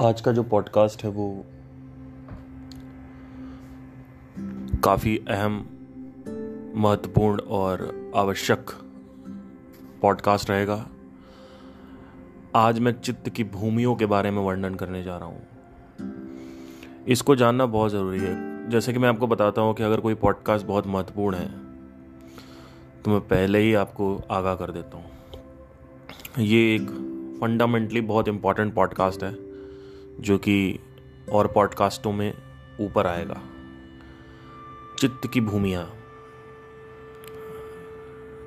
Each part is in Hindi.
आज का जो पॉडकास्ट है वो काफ़ी अहम, महत्वपूर्ण और आवश्यक पॉडकास्ट रहेगा। आज मैं चित्त की भूमियों के बारे में वर्णन करने जा रहा हूँ। इसको जानना बहुत ज़रूरी है। जैसे कि मैं आपको बताता हूँ कि अगर कोई पॉडकास्ट बहुत महत्वपूर्ण है तो मैं पहले ही आपको आगाह कर देता हूँ। ये एक फंडामेंटली बहुत इंपॉर्टेंट पॉडकास्ट है। जो कि और पॉडकास्टों में ऊपर आएगा। चित्त की भूमिया।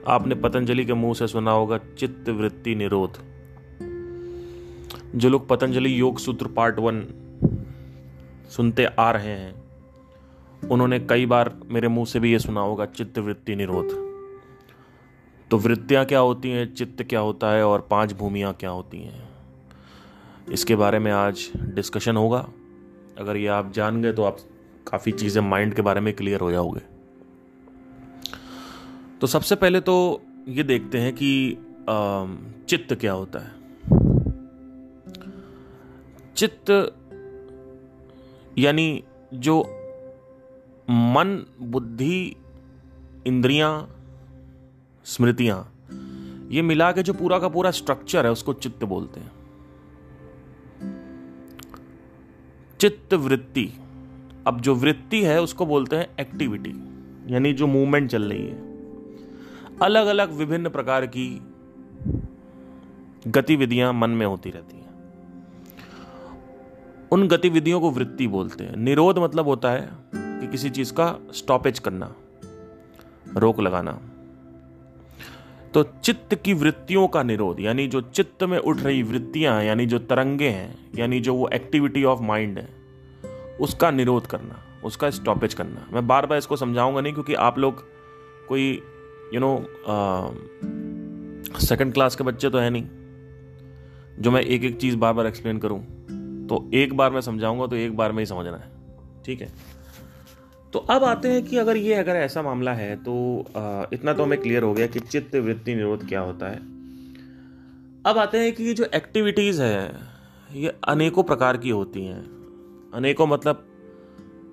आपने पतंजलि के मुँह से सुना होगा, चित्त वृत्ति निरोध। जो लोग पतंजलि योग सूत्र पार्ट वन सुनते आ रहे हैं, उन्होंने कई बार मेरे मुँह से भी ये सुना होगा, चित्त वृत्ति निरोध। तो वृत्तियाँ क्या होती हैं, चित्त क्या होता है, और पाँच भूमियाँ क्या होती हैं? इसके बारे में आज डिस्कशन होगा। अगर ये आप जान गए तो आप काफ़ी चीज़ें माइंड के बारे में क्लियर हो जाओगे। तो सबसे पहले तो ये देखते हैं कि चित्त क्या होता है। चित्त यानी जो मन, बुद्धि, इंद्रियाँ, स्मृतियाँ, ये मिला के जो पूरा का पूरा स्ट्रक्चर है, उसको चित्त बोलते हैं। चित्त वृत्ति अब जो वृत्ति है, उसको बोलते हैं एक्टिविटी यानी जो मूवमेंट चल रही है। अलग अलग विभिन्न प्रकार की गतिविधियाँ मन में होती रहती हैं। उन गतिविधियों को वृत्ति बोलते हैं। निरोध मतलब होता है कि किसी चीज़ का स्टॉपेज करना, रोक लगाना। तो चित्त की वृत्तियों का निरोध, यानी जो चित्त में उठ रही वृत्तियाँ हैं यानी जो तरंगे हैं, यानी जो वो एक्टिविटी ऑफ़ माइंड है, उसका निरोध करना, उसका स्टॉपेज करना। मैं बार बार इसको समझाऊँगा नहीं, क्योंकि आप लोग कोई यू नो सेकंड क्लास के बच्चे तो है नहीं। जो मैं एक एक चीज़ बार बार एक्सप्लेन करूँ तो एक बार मैं समझाऊँगा तो एक बार में ही समझना है। ठीक है? तो अब आते हैं कि अगर ये अगर ऐसा मामला है तो इतना तो हमें क्लियर हो गया कि चित्त वृत्ति निरोध क्या होता है। अब आते हैं कि जो एक्टिविटीज़ है, ये अनेकों प्रकार की होती हैं। अनेकों मतलब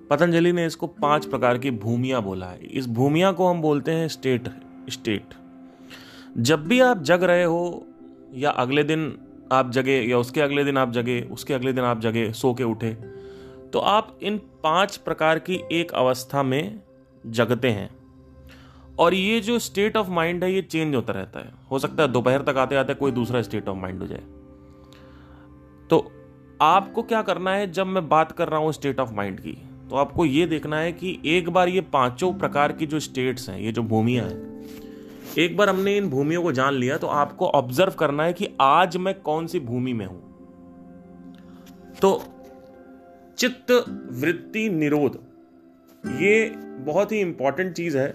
पतंजलि ने इसको पाँच प्रकार की भूमिया बोला है। इस भूमिया को हम बोलते हैं स्टेट स्टेट जब भी आप जग रहे हो, या अगले दिन आप जगे, या उसके अगले दिन आप जगे, उसके अगले दिन आप जगे, सो के उठे तो आप इन पाँच प्रकार की एक अवस्था में जगते हैं। और ये जो स्टेट ऑफ़ माइंड है, ये चेंज होता रहता है। हो सकता है दोपहर तक आते आते कोई दूसरा स्टेट ऑफ़ माइंड हो जाए। तो आपको क्या करना है, जब मैं बात कर रहा हूँ स्टेट ऑफ़ माइंड की तो आपको ये देखना है कि एक बार ये पाँचों प्रकार की जो स्टेट्स हैं, ये जो भूमिया हैं, एक बार हमने इन भूमियों को जान लिया तो आपको ऑब्ज़र्व करना है कि आज मैं कौन सी भूमि में हूँ। तो चित्त वृत्ति निरोध। ये बहुत ही इंपॉर्टेंट चीज़ है,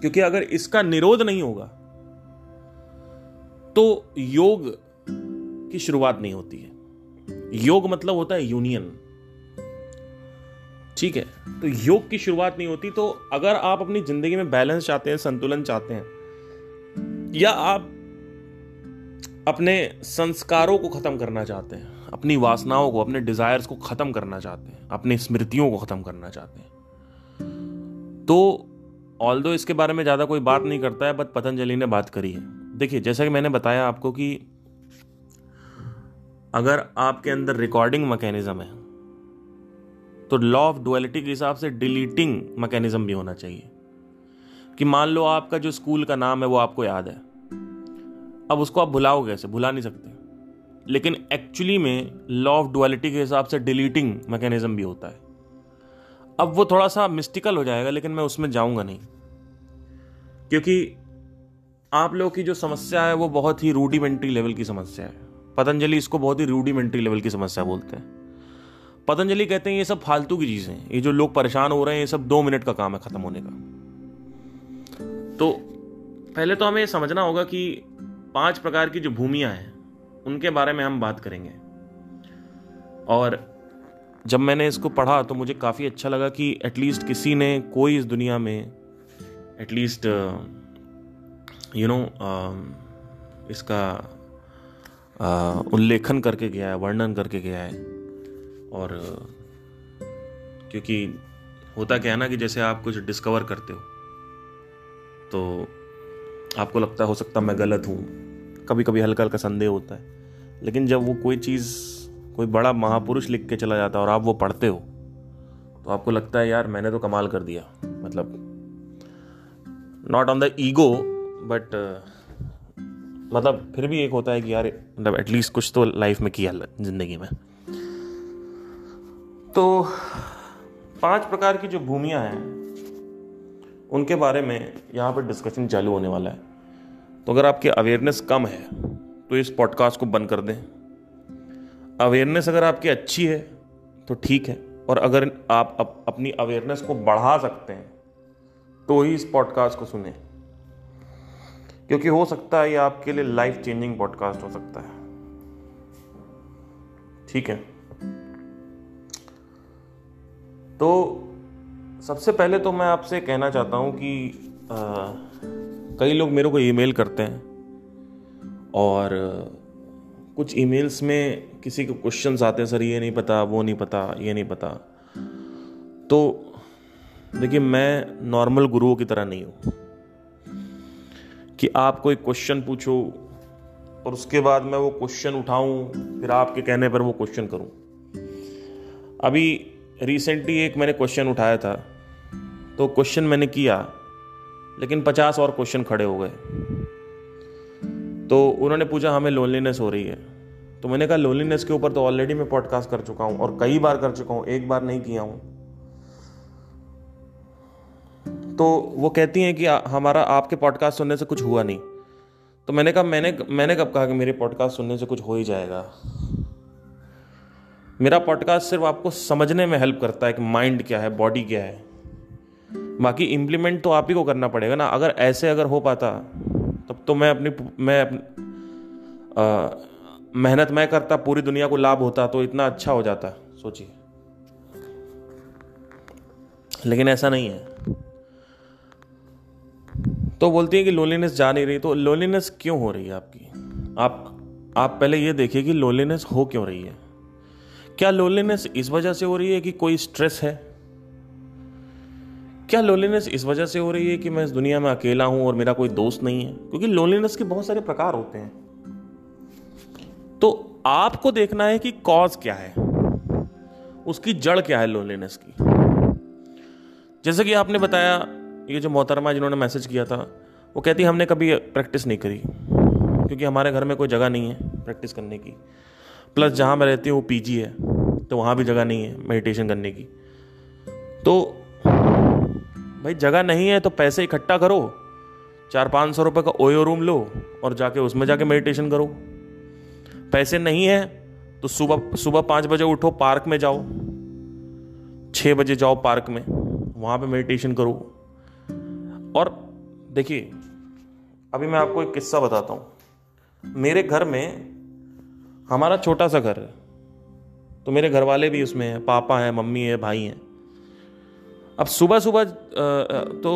क्योंकि अगर इसका निरोध नहीं होगा तो योग की शुरुआत नहीं होती है। योग मतलब होता है यूनियन ठीक है? तो योग की शुरुआत नहीं होती तो अगर आप अपनी ज़िंदगी में बैलेंस चाहते हैं, संतुलन चाहते हैं, या आप अपने संस्कारों को खत्म करना चाहते हैं अपनी वासनाओं को, अपने डिजायर्स को खत्म करना चाहते हैं, अपनी स्मृतियों को खत्म करना चाहते हैं। तो ऑल दो इसके बारे में ज़्यादा कोई बात नहीं करता है बट पतंजलि ने बात करी है। देखिए, जैसा कि मैंने बताया आपको कि अगर आपके अंदर रिकॉर्डिंग मैकेनिज्म है तो लॉ ऑफ़ डुअलिटी के हिसाब से डिलीटिंग मैकेनिज्म भी होना चाहिए। कि मान लो आपका जो स्कूल का नाम है, वो आपको याद है। अब उसको आप भुलाओ कैसे? भुला नहीं सकते। लेकिन एक्चुअली में लॉ ऑफ़ डुअलिटी के हिसाब से डिलीटिंग मैकेनिज्म भी होता है। अब वो थोड़ा सा मिस्टिकल हो जाएगा, लेकिन मैं उसमें जाऊँगा नहीं। क्योंकि आप लोगों की जो समस्या है, वो बहुत ही रूडिमेंट्री लेवल की समस्या है। पतंजलि इसको बहुत ही रूडिमेंट्री लेवल की समस्या बोलते हैं। पतंजलि कहते हैं, ये सब फालतू की चीज़ें ये जो लोग परेशान हो रहे हैं, ये सब दो मिनट का काम है खत्म होने का। तो पहले तो हमें समझना होगा कि पाँच प्रकार की जो भूमियाँ हैं उनके बारे में हम बात करेंगे। और जब मैंने इसको पढ़ा तो मुझे काफ़ी अच्छा लगा कि एटलीस्ट किसी ने कोई इस दुनिया में एटलीस्ट यू नो इसका uh, उल्लेखन करके गया है वर्णन करके गया है। और क्योंकि होता क्या है ना कि जैसे आप कुछ डिस्कवर करते हो तो आपको लगता हो सकता मैं गलत हूँ। कभी कभी हल्का हल्का संदेह होता है। लेकिन जब वो कोई चीज़, कोई बड़ा महापुरुष लिख के चला जाता है और आप वो पढ़ते हो तो आपको लगता है, यार, मैंने तो कमाल कर दिया। मतलब not on the ego but मतलब फिर भी एक होता है कि यार मतलब एटलीस्ट कुछ तो लाइफ में किया ज़िंदगी में। तो पाँच प्रकार की जो भूमियाँ हैं, उनके बारे में यहाँ पर डिस्कशन चालू होने वाला है। तो अगर आपकी अवेयरनेस कम है तो इस पॉडकास्ट को बंद कर दें। अवेयरनेस अगर आपकी अच्छी है तो ठीक है। और अगर आप अप, अपनी अवेयरनेस को बढ़ा सकते हैं तो ही इस पॉडकास्ट को सुने। क्योंकि हो सकता है ये आपके लिए लाइफ चेंजिंग पॉडकास्ट हो सकता है। ठीक है? तो सबसे पहले तो मैं आपसे कहना चाहता हूँ कि आ, कई लोग मेरे को ईमेल करते हैं और कुछ ईमेल्स में किसी के क्वेश्चंस आते हैं, सर, ये नहीं पता, वो नहीं पता, ये नहीं पता। तो देखिए, मैं नॉर्मल गुरुओं की तरह नहीं हूँ कि आप कोई क्वेश्चन पूछो और उसके बाद मैं वो क्वेश्चन उठाऊं, फिर आपके कहने पर वो क्वेश्चन करूँ। अभी रिसेंटली एक मैंने क्वेश्चन उठाया था तो क्वेश्चन मैंने किया। लेकिन पचास और क्वेश्चन खड़े हो गए। तो उन्होंने पूछा, हमें लोनलीनेस हो रही है? तो मैंने कहा लोनलीनेस के ऊपर तो ऑलरेडी मैं पॉडकास्ट कर चुका हूँ और कई बार कर चुका हूँ, एक बार नहीं किया हूँ। तो वो कहती हैं कि हमारा आपके पॉडकास्ट सुनने से कुछ हुआ नहीं। तो मैंने कहा, मैंने मैंने कब कहा कि मेरे पॉडकास्ट सुनने से कुछ हो ही जाएगा? मेरा पॉडकास्ट सिर्फ़ आपको समझने में हेल्प करता है कि माइंड क्या है बॉडी क्या है। बाकी इम्प्लीमेंट तो आप ही को करना पड़ेगा ना। अगर ऐसे अगर हो पाता, तब तो मैं अपनी मैं मेहनत मैं करता, पूरी दुनिया को लाभ होता तो इतना अच्छा हो जाता, सोचिए। लेकिन ऐसा नहीं है। तो बोलती है कि लोनलीनेस जा नहीं रही तो लोनलीनेस क्यों हो रही है आपकी? आप आप पहले ये देखिए कि लोनलीनेस हो क्यों रही है। क्या लोनलीनेस इस वजह से हो रही है कि कोई स्ट्रेस है? क्या लोनलीनेस इस वजह से हो रही है कि मैं इस दुनिया में अकेला हूँ और मेरा कोई दोस्त नहीं है? क्योंकि लोनलीनेस के बहुत सारे प्रकार होते हैं। तो आपको देखना है कि कॉज क्या है। उसकी जड़ क्या है लोनलीनेस की? जैसे कि आपने बताया, ये जो मोहतरमा जिन्होंने मैसेज किया था, वो कहती, हमने कभी प्रैक्टिस नहीं करी, क्योंकि हमारे घर में कोई जगह नहीं है प्रैक्टिस करने की। प्लस जहाँ मैं रहती हूँ, वो पीजी है तो वहाँ भी जगह नहीं है मेडिटेशन करने की। तो भाई, जगह नहीं है तो पैसे इकट्ठा करो। चार पाँच सौ रुपये का ओयो रूम लो और जाके उसमें जाके मेडिटेशन करो। पैसे नहीं है तो सुबह सुबह पाँच बजे उठो, पार्क में जाओ। छः बजे जाओ पार्क में, वहाँ पे मेडिटेशन करो। और देखिए, अभी मैं आपको एक किस्सा बताता हूँ। मेरे घर में हमारा छोटा सा घर है। तो मेरे घर वाले भी उसमें हैं, पापा हैं, मम्मी है, भाई हैं। अब सुबह सुबह तो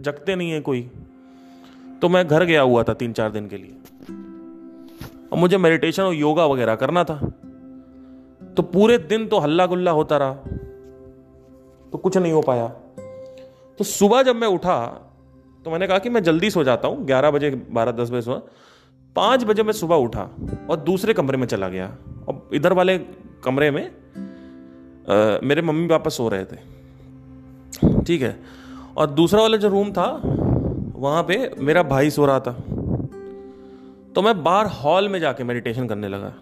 जगते नहीं है कोई। तो मैं घर गया हुआ था तीन चार दिन के लिए। और मुझे मेडिटेशन और योगा वगैरह करना था। तो पूरे दिन तो हल्ला गुल्ला होता रहा। तो कुछ नहीं हो पाया। तो सुबह जब मैं उठा तो मैंने कहा कि मैं जल्दी सो जाता हूँ। ग्यारह बजे बारह दस बजे सुबह। पाँच बजे मैं सुबह उठा और दूसरे कमरे में चला गया। और इधर वाले कमरे में आ, मेरे मम्मी पापा सो रहे थे। ठीक है। और दूसरा वाला जो रूम था, वहाँ पे मेरा भाई सो रहा था। तो मैं बाहर हॉल में जाके मेडिटेशन करने लगा।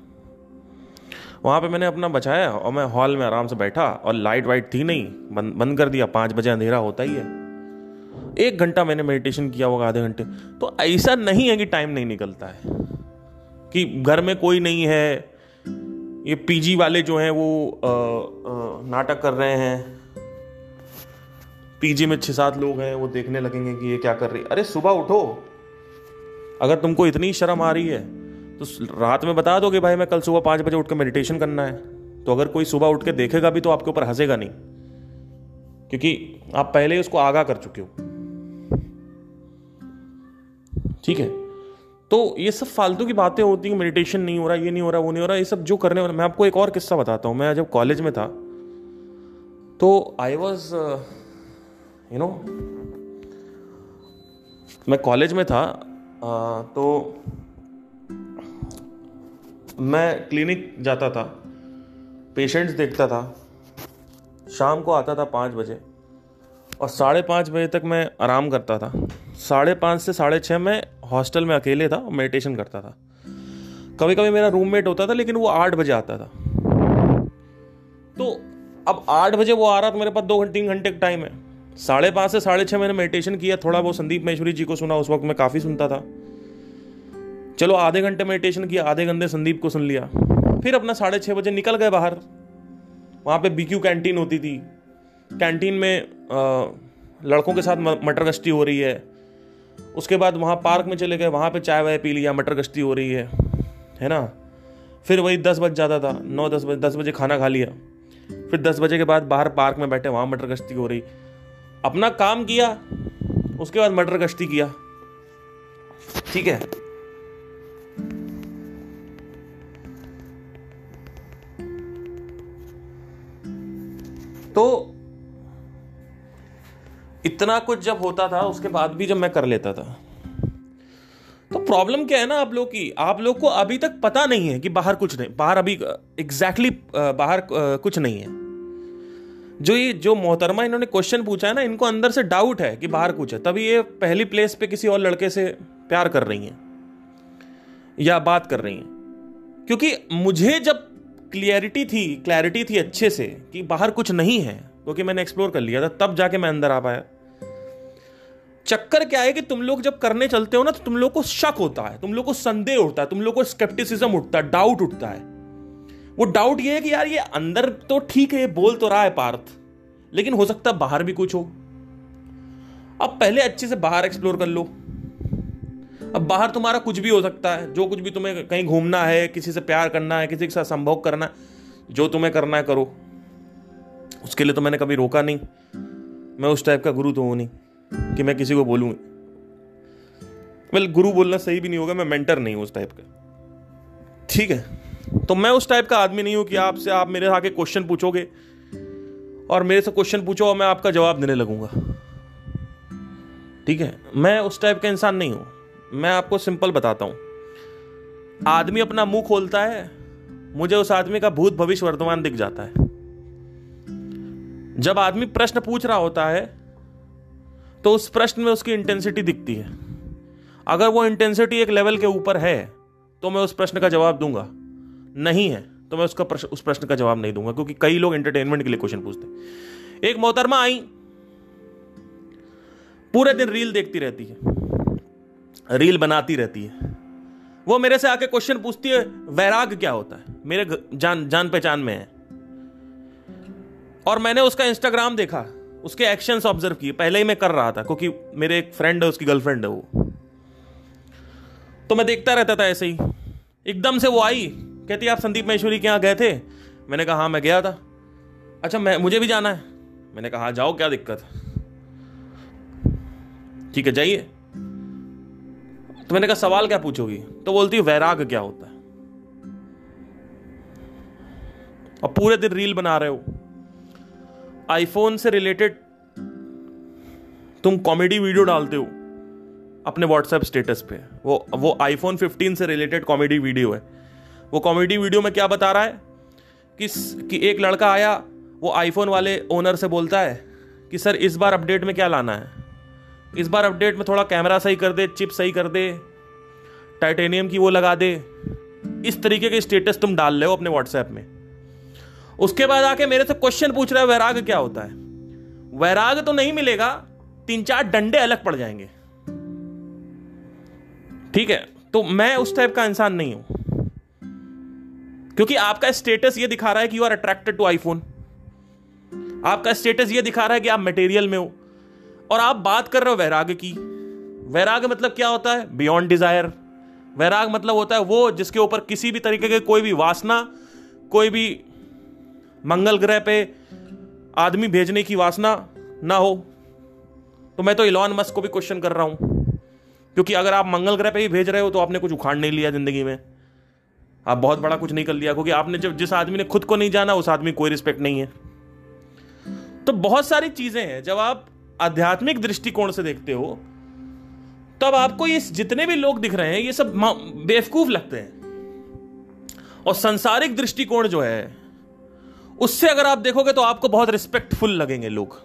वहाँ पे मैंने अपना बचाया और मैं हॉल में आराम से बैठा और लाइट वाइट थी नहीं। बंद बंद कर दिया। पाँच बजे अंधेरा होता ही है। एक घंटा मैंने मेडिटेशन किया होगा आधे घंटे। तो ऐसा नहीं है कि टाइम नहीं निकलता है। कि घर में कोई नहीं है। ये पीजी वाले जो हैं वो नाटक कर रहे हैं। पीजी में छह सात लोग हैं, वो देखने लगेंगे कि ये क्या कर रही है। अरे, सुबह उठो। अगर तुमको इतनी शर्म आ रही है तो रात में बता दो कि भाई, मैं कल सुबह पाँच बजे उठ के मेडिटेशन करना है। तो अगर कोई सुबह उठ के देखेगा भी तो आपके ऊपर हंसेगा नहीं। क्योंकि आप पहले ही उसको आगाह कर चुके हो। ठीक है? तो ये सब फालतू की बातें होती हैं मेडिटेशन नहीं हो रहा, ये नहीं हो रहा, वो नहीं हो रहा, ये सब जो करने वाला मैं आपको एक और किस्सा बताता हूँ। मैं जब कॉलेज में था तो आई वॉज़ यू नो मैं कॉलेज में था uh, तो मैं क्लिनिक जाता था पेशेंट्स देखता था शाम को आता था पाँच बजे और साढ़े पाँच बजे तक मैं आराम करता था। साढ़े पाँच से साढ़े छः मैं हॉस्टल में अकेले था और मेडिटेशन करता था। कभी कभी मेरा रूममेट होता था लेकिन वो आठ बजे आता था। तो अब आठ बजे वो आ रहा तो मेरे पास दो घंटे तीन घंटे का टाइम है। साढ़े पाँच से साढ़े छः मैंने मेडिटेशन किया थोड़ा बहुत संदीप महेश्वरी जी को सुना उस वक्त मैं काफ़ी सुनता था। चलो आधे घंटे मेडिटेशन किया आधे घंटे संदीप को सुन लिया। फिर अपना साढ़े छः बजे निकल गए बाहर। वहाँ पे बीक्यू कैंटीन होती थी। कैंटीन में आ, लड़कों के साथ मटर गश्ती हो रही है। उसके बाद वहाँ पार्क में चले गए वहाँ पे चाय वाय पी लिया मटर गश्ती हो रही है। है ना? फिर वही दस बज जाता था नौ दस बजे दस बजे खाना खा लिया। फिर दस बजे के बाद बाहर पार्क में बैठे वहाँ मटर गश्ती हो रही। अपना काम किया उसके बाद मटर गश्ती किया। ठीक है? तो इतना कुछ जब होता था उसके बाद भी जब मैं कर लेता था तो प्रॉब्लम क्या है ना आप लोग की? आप लोग को अभी तक पता नहीं है कि बाहर कुछ नहीं बाहर अभी एग्जैक्टली exactly, बाहर कुछ नहीं है। जो ये, जो मोहतरमा इन्होंने क्वेश्चन पूछा है ना, इनको अंदर से डाउट है कि बाहर कुछ है। तभी ये पहली प्लेस पे किसी और लड़के से प्यार कर रही हैं, या बात कर रही हैं। क्योंकि मुझे जब क्लियरिटी थी क्लैरिटी थी अच्छे से कि बाहर कुछ नहीं है, क्योंकि मैंने एक्सप्लोर कर लिया था, तब जाके मैं अंदर आ पाया। चक्कर क्या है कि तुम लोग जब करने चलते हो ना तो तुम लोग को शक होता है, तुम लोग को संदेह उठता है, तुम लोग को स्केप्टिसिज्म उठता है डाउट उठता है। वो डाउट ये है कि यार ये अंदर तो ठीक है बोल तो रहा है पार्थ, लेकिन हो सकता है बाहर भी कुछ हो। अब पहले अच्छे से बाहर एक्सप्लोर कर लो। अब बाहर तुम्हारा कुछ भी हो सकता है, जो कुछ भी तुम्हें कहीं घूमना है, किसी से प्यार करना है, किसी के साथ संभोग करना है, जो तुम्हें करना है करो। उसके लिए तो मैंने कभी रोका नहीं। मैं उस टाइप का गुरु तो हूँ नहीं, कि मैं किसी को बोलूँ। वेल गुरु बोलना सही भी नहीं होगा, मैं मेंटर नहीं हूँ उस टाइप का। ठीक है? तो मैं उस टाइप का आदमी नहीं हूँ कि आपसे आप मेरे आके क्वेश्चन पूछोगे। और मेरे से क्वेश्चन पूछो और मैं आपका जवाब देने लगूँगा। ठीक है? मैं उस टाइप का इंसान नहीं हूँ। मैं आपको सिंपल बताता हूँ। आदमी अपना मुँह खोलता है, मुझे उस आदमी का भूत भविष्य वर्तमान दिख जाता है। जब आदमी प्रश्न पूछ रहा होता है तो उस प्रश्न में उसकी इंटेंसिटी दिखती है। अगर वो इंटेंसिटी एक लेवल के ऊपर है तो मैं उस प्रश्न का जवाब दूँगा। नहीं है तो मैं उसका प्रश्न उस प्रश्न का जवाब नहीं दूँगा, क्योंकि कई लोग एंटरटेनमेंट के लिए क्वेश्चन पूछते एक मोहतरमा आई। पूरे दिन रील देखती रहती है। रील बनाती रहती है। वो मेरे से आके क्वेश्चन पूछती है, वैराग क्या होता है? मेरे जान जान पहचान में है। और मैंने उसका इंस्टाग्राम देखा, उसके एक्शंस ऑब्ज़र्व किए। पहले ही मैं कर रहा था, क्योंकि मेरे एक फ्रेंड है, उसकी गर्लफ्रेंड है वो। तो मैं देखता रहता था ऐसे ही। एकदम से वो आई। कहती, आप संदीप महेश्वरी के यहाँ गए थे? मैंने कहा हाँ मैं गया था। अच्छा मैं, मुझे भी जाना है? मैंने कहा हाँ जाओ, क्या दिक्कत? ठीक है, जाइए। तो मैंने कहा, सवाल क्या पूछोगी? तो बोलती वैराग क्या होता है? और पूरे दिन रील बना रहे हो। आईफोन से रिलेटेड तुम कॉमेडी वीडियो डालते हो अपने व्हाट्सएप स्टेटस पे। वो वो आईफोन 15 से रिलेटेड कॉमेडी वीडियो है। वो कॉमेडी वीडियो में क्या बता रहा है? कि, कि एक लड़का आया वो आईफोन वाले ओनर से बोलता है कि सर इस बार अपडेट में क्या लाना है? इस बार अपडेट में थोड़ा कैमरा सही कर दे चिप सही कर दे टाइटेनियम की वो लगा दे। इस तरीके के स्टेटस तुम डाल रहे हो अपने व्हाट्सएप में। उसके बाद आके मेरे से क्वेश्चन पूछ रहा है वैराग क्या होता है? वैराग तो नहीं मिलेगा तीन चार डंडे अलग पड़ जाएँगे। ठीक है तो मैं उस टाइप का इंसान नहीं हूँ। क्योंकि आपका स्टेटस ये दिखा रहा है कि you are attracted to iPhone आपका स्टेटस ये दिखा रहा है कि आप मटेरियल में हो। और आप बात कर रहे हो वैराग की। वैराग मतलब क्या होता है? बियॉन्ड डिज़ायर वैराग मतलब होता है वो जिसके ऊपर किसी भी तरीके के कोई भी वासना, कोई भी मंगल ग्रह पे आदमी भेजने की वासना ना हो। तो मैं तो इलॉन मस्क को भी क्वेश्चन कर रहा हूँ। क्योंकि अगर आप मंगल ग्रह पे ही भेज रहे हो तो आपने कुछ उखाड़ नहीं लिया ज़िंदगी में। आप बहुत बड़ा कुछ नहीं कर लिया, क्योंकि आपने जब जिस आदमी ने खुद को नहीं जाना, उस आदमी कोई रिस्पेक्ट नहीं है। तो बहुत सारी चीज़ें हैं, जब आप आध्यात्मिक दृष्टिकोण से देखते हो, तब आपको ये जितने भी लोग दिख रहे हैं, ये सब बेवकूफ़ लगते हैं। और संसारिक दृष्टिकोण जो है, उससे अगर आप देखोगे तो आपको बहुत रिस्पेक्टफुल लगेंगे लोग।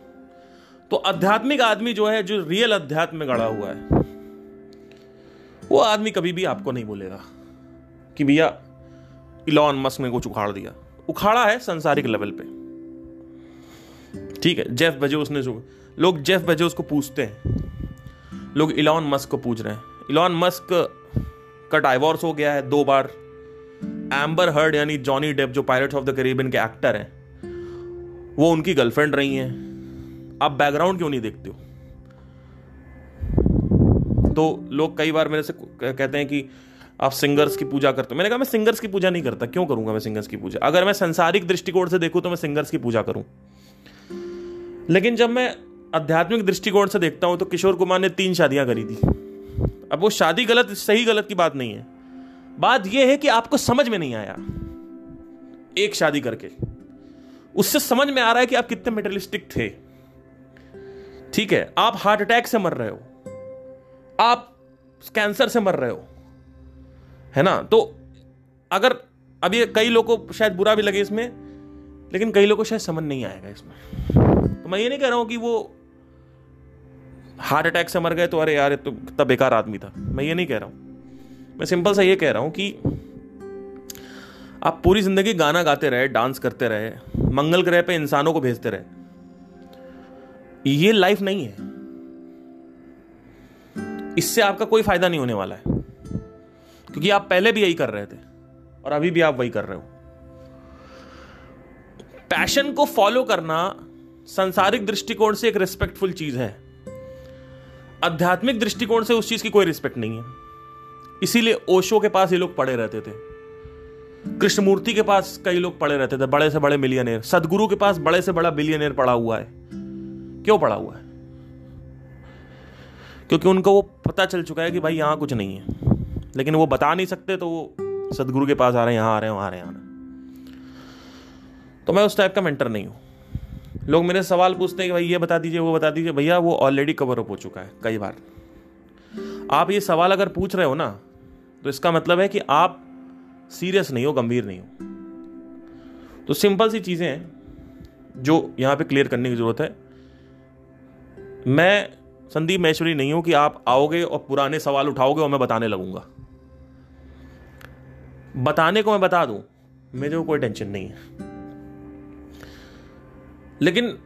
तो आध्यात्मिक आदमी जो है, जो रियल अध्यात्म में गड़ा हुआ है, वो आदमी कभी भी आपको नहीं बोलेगा। कि भैया, इलॉन मस्क ने कुछ उखाड़ दिया। उखाड़ा है संसारिक लेवल पे। ठीक है, जेफ बजोस ने जो, लोग जेफ बजोस को पूछते हैं। लोग इलॉन मस्क को पूछ रहे हैं। इलॉन मस्क का डाइवोर्स हो गया है दो बार। एम्बर हर्ड यानी जॉनी डेप जो पायलट ऑफ़ द करीबियन के एक्टर हैं, वो उनकी गर्लफ्रेंड रही हैं। आप बैकग्राउंड क्यों नहीं देखते हो? तो लोग कई बार मेरे से कहते हैं कि आप सिंगर्स की पूजा करते हो। मैंने कहा, मैं सिंगर्स की पूजा नहीं करता, क्यों करूँगा मैं सिंगर्स की पूजा? अगर मैं संसारिक दृष्टिकोण से देखूँ तो मैं सिंगर्स की पूजा करूँ। लेकिन जब मैं आध्यात्मिक दृष्टिकोण से देखता हूँ तो किशोर कुमार ने तीन शादियाँ करी थी। अब वो शादी गलत, सही गलत की बात नहीं है। बात यह है कि आपको समझ में नहीं आया एक शादी करके। उससे समझ में आ रहा है कि आप कितने मेटलिस्टिक थे। ठीक है, आप हार्ट अटैक से मर रहे हो। आप कैंसर से मर रहे हो। है ना? तो अगर अभी कई लोगों को शायद बुरा भी लगे इसमें, लेकिन कई लोगों को शायद समझ नहीं आएगा इसमें। तो मैं ये नहीं कह रहा हूँ कि वो हार्ट अटैक से मर गए तो अरे यार तो कितना बेकार आदमी था। मैं ये नहीं कह रहा हूँ। मैं सिंपल सा ये कह रहा हूँ कि आप पूरी ज़िंदगी गाना गाते रहे, डांस करते रहे, मंगल ग्रह पे इंसानों को भेजते रहे। ये लाइफ नहीं है। इससे आपका कोई फ़ायदा नहीं होने वाला है। क्योंकि आप पहले भी यही कर रहे थे और अभी भी आप वही कर रहे हो। पैशन को फॉलो करना संसारिक दृष्टिकोण से एक रिस्पेक्टफुल चीज़ है। आध्यात्मिक दृष्टिकोण से उस चीज़ की कोई रिस्पेक्ट नहीं है। इसीलिए ओशो के पास ये लोग पड़े रहते थे। कृष्णमूर्ति के पास कई लोग पड़े रहते थे, बड़े से बड़े मिलियनेर सदगुरु के पास बड़े से बड़ा बिलियनेर पड़ा हुआ है। क्यों पड़ा हुआ है? क्योंकि उनको वो पता चल चुका है कि भाई यहाँ कुछ नहीं है। लेकिन वो बता नहीं सकते तो वो सदगुरु के पास आ रहे हैं, यहाँ आ रहे हैं, वहाँ आ रहे हैं तो मैं उस टाइप का मेंटर नहीं हूँ। लोग मेरे सवाल पूछते हैं कि भाई ये बता दीजिए, वो बता दीजिए। भैया, वो ऑलरेडी कवर अप हो चुका है, कई बार। आप ये सवाल अगर पूछ रहे हो ना तो इसका मतलब है कि आप सीरियस नहीं हो, गंभीर नहीं हो। तो सिंपल सी चीज़ें हैं, जो यहाँ पे क्लियर करने की ज़रूरत है। मैं, संदीप महेश्वरी नहीं हूँ कि आप आओगे और पुराने सवाल उठाओगे और मैं बताने लगूँगा। बताने को मैं बता दूँ, मेरे को कोई टेंशन नहीं है। लेकिन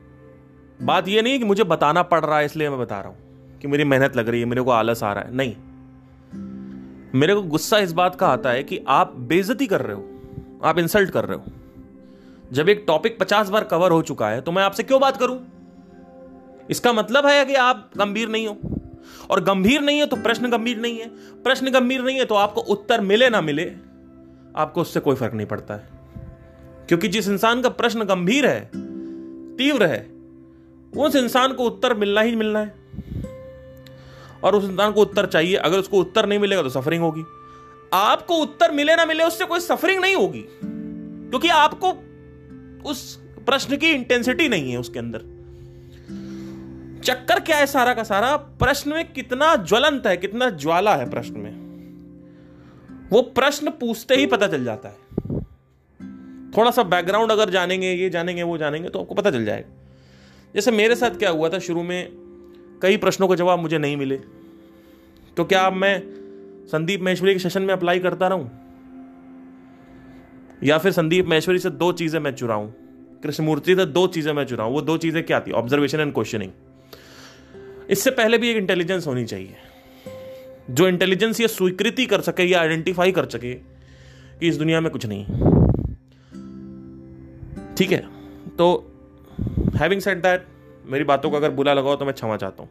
बात यह नहीं कि मुझे बताना पड़ रहा है, इसलिए मैं बता रहा हूँ कि मेरी मेहनत लग रही है, मेरे को आलस आ रहा है। नहीं। मेरे को गुस्सा इस बात का आता है कि आप बेजती कर रहे हो, आप इंसल्ट कर रहे हो। जब एक टॉपिक पचास बार कवर हो चुका है तो मैं आपसे क्यों बात करूँ? इसका मतलब है कि आप गंभीर नहीं हो। और गंभीर नहीं है तो प्रश्न गंभीर नहीं है। प्रश्न गंभीर नहीं है तो आपको उत्तर मिले ना मिले आपको उससे कोई फ़र्क नहीं पड़ता है। क्योंकि जिस इंसान का प्रश्न गंभीर है, तीव्र है, उस इंसान को उत्तर मिलना ही मिलना है। और उस इंसान को उत्तर चाहिए, अगर उसको उत्तर नहीं मिलेगा तो सफरिंग होगी। आपको उत्तर मिले ना मिले, उससे कोई सफरिंग नहीं होगी। क्योंकि आपको उस प्रश्न की इंटेंसिटी नहीं है उसके अंदर। चक्कर क्या है सारा का सारा? प्रश्न में कितना ज्वलंत है, कितना ज्वाला है प्रश्न में। वो प्रश्न पूछते ही पता चल जाता है। थोड़ा सा बैकग्राउंड अगर जानेंगे, ये जानेंगे, वो जानेंगे तो आपको पता चल जाएगा। जैसे मेरे साथ क्या हुआ था, शुरू में कई प्रश्नों के जवाब मुझे नहीं मिले। तो क्या अब मैं संदीप महेश्वरी के सेशन में अप्लाई करता रहूँ? या फिर संदीप महेश्वरी से दो चीज़ें मैं चुराऊं? कृष्णमूर्ति से दो चीज़ें मैं चुराऊं? वो दो चीज़ें क्या थी? ऑब्जर्वेशन एंड क्वेश्चनिंग इससे पहले भी एक इंटेलिजेंस होनी चाहिए। जो इंटेलिजेंस ये स्वीकृति कर सके या आइडेंटिफाई कर सके कि इस दुनिया में कुछ नहीं ठीक है? तो हैविंग सेट दैट मेरी बातों को अगर बुला लगाओ तो मैं क्षमा चाहता हूँ।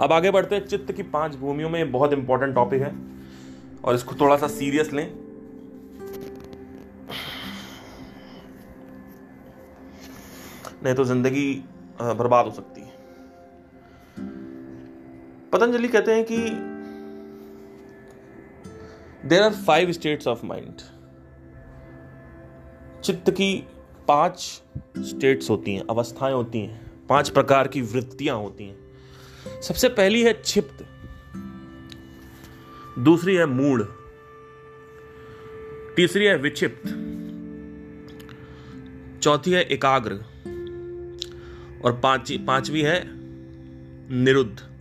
अब आगे बढ़ते हैं। चित्त की पाँच भूमियों में बहुत इंपॉर्टेंट टॉपिक है। और इसको थोड़ा सा सीरियस लें। नहीं तो ज़िंदगी बर्बाद हो सकती है। पतंजलि कहते हैं कि there are five states of mind चित्त की पाँच स्टेट्स होती हैं, अवस्थाएँ होती हैं, पाँच प्रकार की वृत्तियाँ होती हैं। सबसे पहली है क्षिप्त दूसरी है मूड तीसरी है विक्षिप्त, चौथी है एकाग्र, और पांचवी पांचवी है निरुद्ध।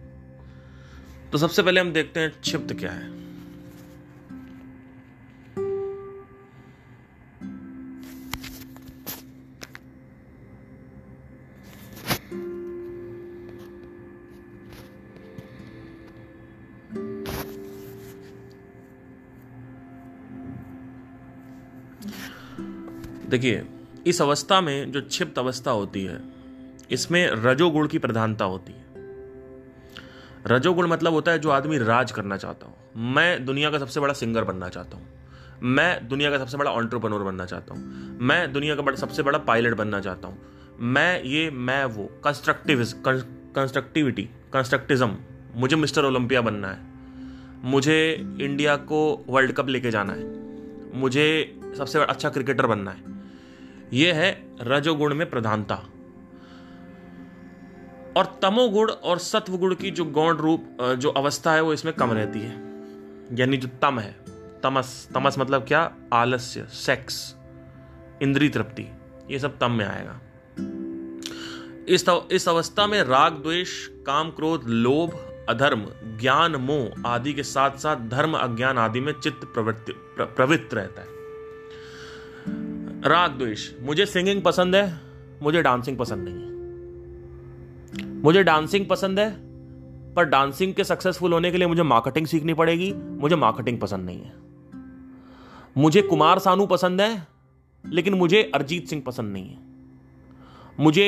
तो सबसे पहले हम देखते हैं क्षिप्त क्या है। देखिए, इस अवस्था में जो क्षिप्त अवस्था होती है, इसमें रजोगुण की प्रधानता होती है। रजोगुण मतलब होता है जो आदमी राज करना चाहता हूँ। मैं दुनिया का सबसे बड़ा सिंगर बनना चाहता हूँ। मैं दुनिया का सबसे बड़ा ऑन्टरप्रनोर बनना चाहता हूँ। मैं दुनिया का सबसे बड़ा पायलट बनना चाहता हूँ। मैं ये, मैं वो कंस्ट्रक्टिव कंस्ट्रक्टिविटी कंस्ट्रक्टिज्म मुझे मिस्टर ओलंपिया बनना है। मुझे इंडिया को वर्ल्ड कप लेके जाना है। मुझे सबसे अच्छा क्रिकेटर बनना है। यह है रजोगुण में प्रधानता। और तमोगुण और सत्वगुण की जो गौण रूप जो अवस्था है, वो इसमें कम रहती है। यानी जो तम है, तमस तमस मतलब क्या? आलस्य सेक्स इंद्री तृप्ति, ये सब तम में आएगा। इस इस अवस्था में राग, द्वेष, काम, क्रोध, लोभ, अधर्म, ज्ञान, मोह आदि के साथ साथ धर्म, अज्ञान आदि में चित्त प्रवृत्ति प्रवृत्त रहता है। राग, द्वेष, मुझे सिंगिंग पसंद है, मुझे डांसिंग पसंद नहीं है। मुझे डांसिंग पसंद है, पर डांसिंग के सक्सेसफुल होने के लिए मुझे मार्केटिंग सीखनी पड़ेगी। मुझे मार्केटिंग पसंद नहीं है। मुझे कुमार सानू पसंद है, लेकिन मुझे अरिजीत सिंह पसंद नहीं है। मुझे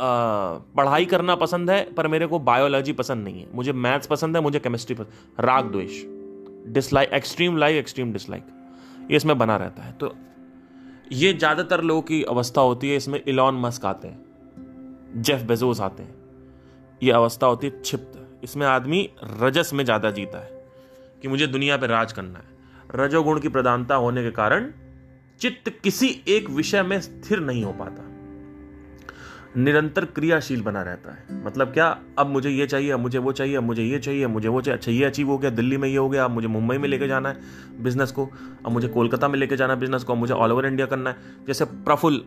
पढ़ाई करना पसंद है, पर मेरे को बायोलॉजी पसंद नहीं है। मुझे मैथ्स पसंद है, मुझे केमिस्ट्री पसंद राग द्वेष। Dislike extreme like extreme dislike ये इसमें बना रहता है। तो ये ज़्यादातर लोगों की अवस्था होती है, इसमें इलॉन मस्क आते हैं जेफ बेजोस आते हैं। ये अवस्था होती है क्षिप्त। इसमें आदमी रजस में ज़्यादा जीता है कि मुझे दुनिया पर राज करना है। रजोगुण की प्रधानता होने के कारण चित्त किसी एक विषय में स्थिर नहीं हो पाता। निरंतर क्रियाशील बना रहता है। मतलब क्या? अब मुझे ये चाहिए, अब मुझे वो चाहिए, अब मुझे ये चाहिए मुझे वो चाहिए। अच्छा ये अचीव हो गया, दिल्ली में ये हो गया, अब मुझे मुंबई में लेके जाना है बिज़नेस को। अब मुझे कोलकाता में लेके जाना है बिज़नेस को, अब मुझे ऑल ओवर इंडिया करना है। जैसे प्रफुल्ल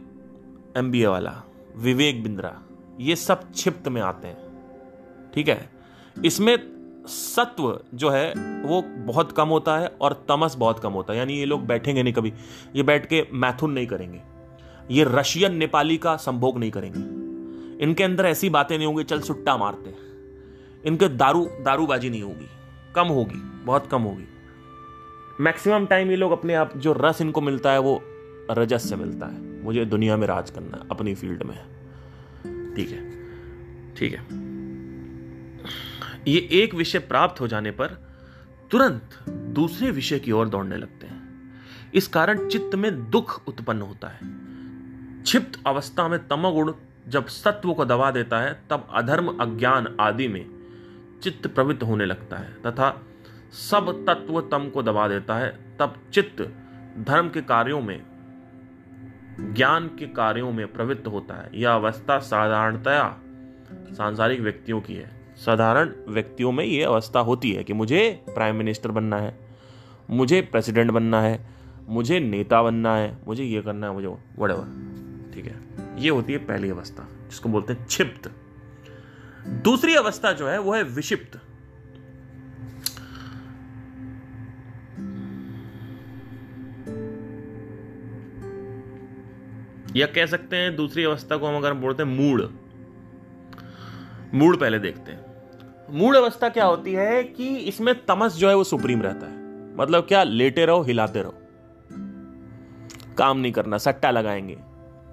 एम वाला, विवेक बिंद्रा, ये सब क्षिप्त में आते हैं। ठीक है? इसमें सत्व जो है, वो बहुत कम होता है और तमस बहुत कम होता है। यानी ये लोग बैठेंगे नहीं कभी। ये बैठ के मैथुन नहीं करेंगे। ये रशियन नेपाली का संभोग नहीं करेंगे। इनके अंदर ऐसी बातें नहीं होंगी, चल सुट्टा मारते इनके दारू, दारूबाजी नहीं होगी। कम होगी, बहुत कम होगी। मैक्सिमम टाइम ये लोग अपने आप, जो रस इनको मिलता है, वो रजस से मिलता है। मुझे दुनिया में राज करना है अपनी फ़ील्ड में। ठीक है? ठीक है। ये एक विषय प्राप्त हो जाने पर तुरंत दूसरे विषय की ओर दौड़ने लगते हैं। इस कारण चित्त में दुख उत्पन्न होता है। क्षिप्त अवस्था में तमोगुण जब सत्व को दबा देता है, तब अधर्म, अज्ञान आदि में चित्त प्रवृत्त होने लगता है तथा सब तत्व तम को दबा देता है। तब चित्त धर्म के कार्यों में, ज्ञान के कार्यों में प्रवृत्त होता है। यह अवस्था साधारणतया सांसारिक व्यक्तियों की है। साधारण व्यक्तियों में यह अवस्था होती है कि मुझे प्राइम मिनिस्टर बनना है, मुझे प्रेसिडेंट बनना है, मुझे नेता बनना है, मुझे ये करना है, मुझे वट ठीक है? ये होती है पहली अवस्था, जिसको बोलते हैं क्षिप्त दूसरी अवस्था जो है, वो है विषिप्त या कह सकते हैं, दूसरी अवस्था को हम अगर बोलते हैं मूड। मूड पहले देखते हैं। मूड अवस्था क्या होती है कि इसमें तमस जो है वो सुप्रीम रहता है। मतलब क्या? लेटे रहो, हिलाते रहो। काम नहीं करना, सट्टा लगाएँगे।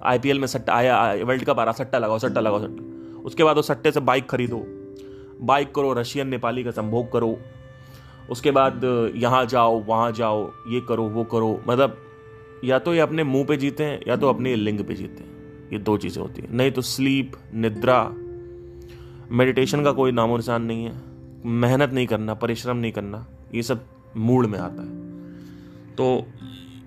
आईपीएल में सट्टा, आया वर्ल्ड कप आ रहा, सट्टा लगाओ सट्टा लगाओ, सट्टा। उसके बाद वो सट्टे से बाइक खरीदो। बाइक करो, रशियन, नेपाली का संभोग करो। उसके बाद, यहाँ जाओ, वहाँ जाओ, ये करो, वो करो। मतलब या तो ये अपने मुँह पे जीते हैं, या तो अपने लिंग पे जीते हैं। ये दो चीज़ें होती हैं। नहीं तो स्लीप निद्रा मेडिटेशन का कोई नामो निशान नहीं है। मेहनत नहीं करना, परिश्रम नहीं करना, ये सब मूड में आता है। तो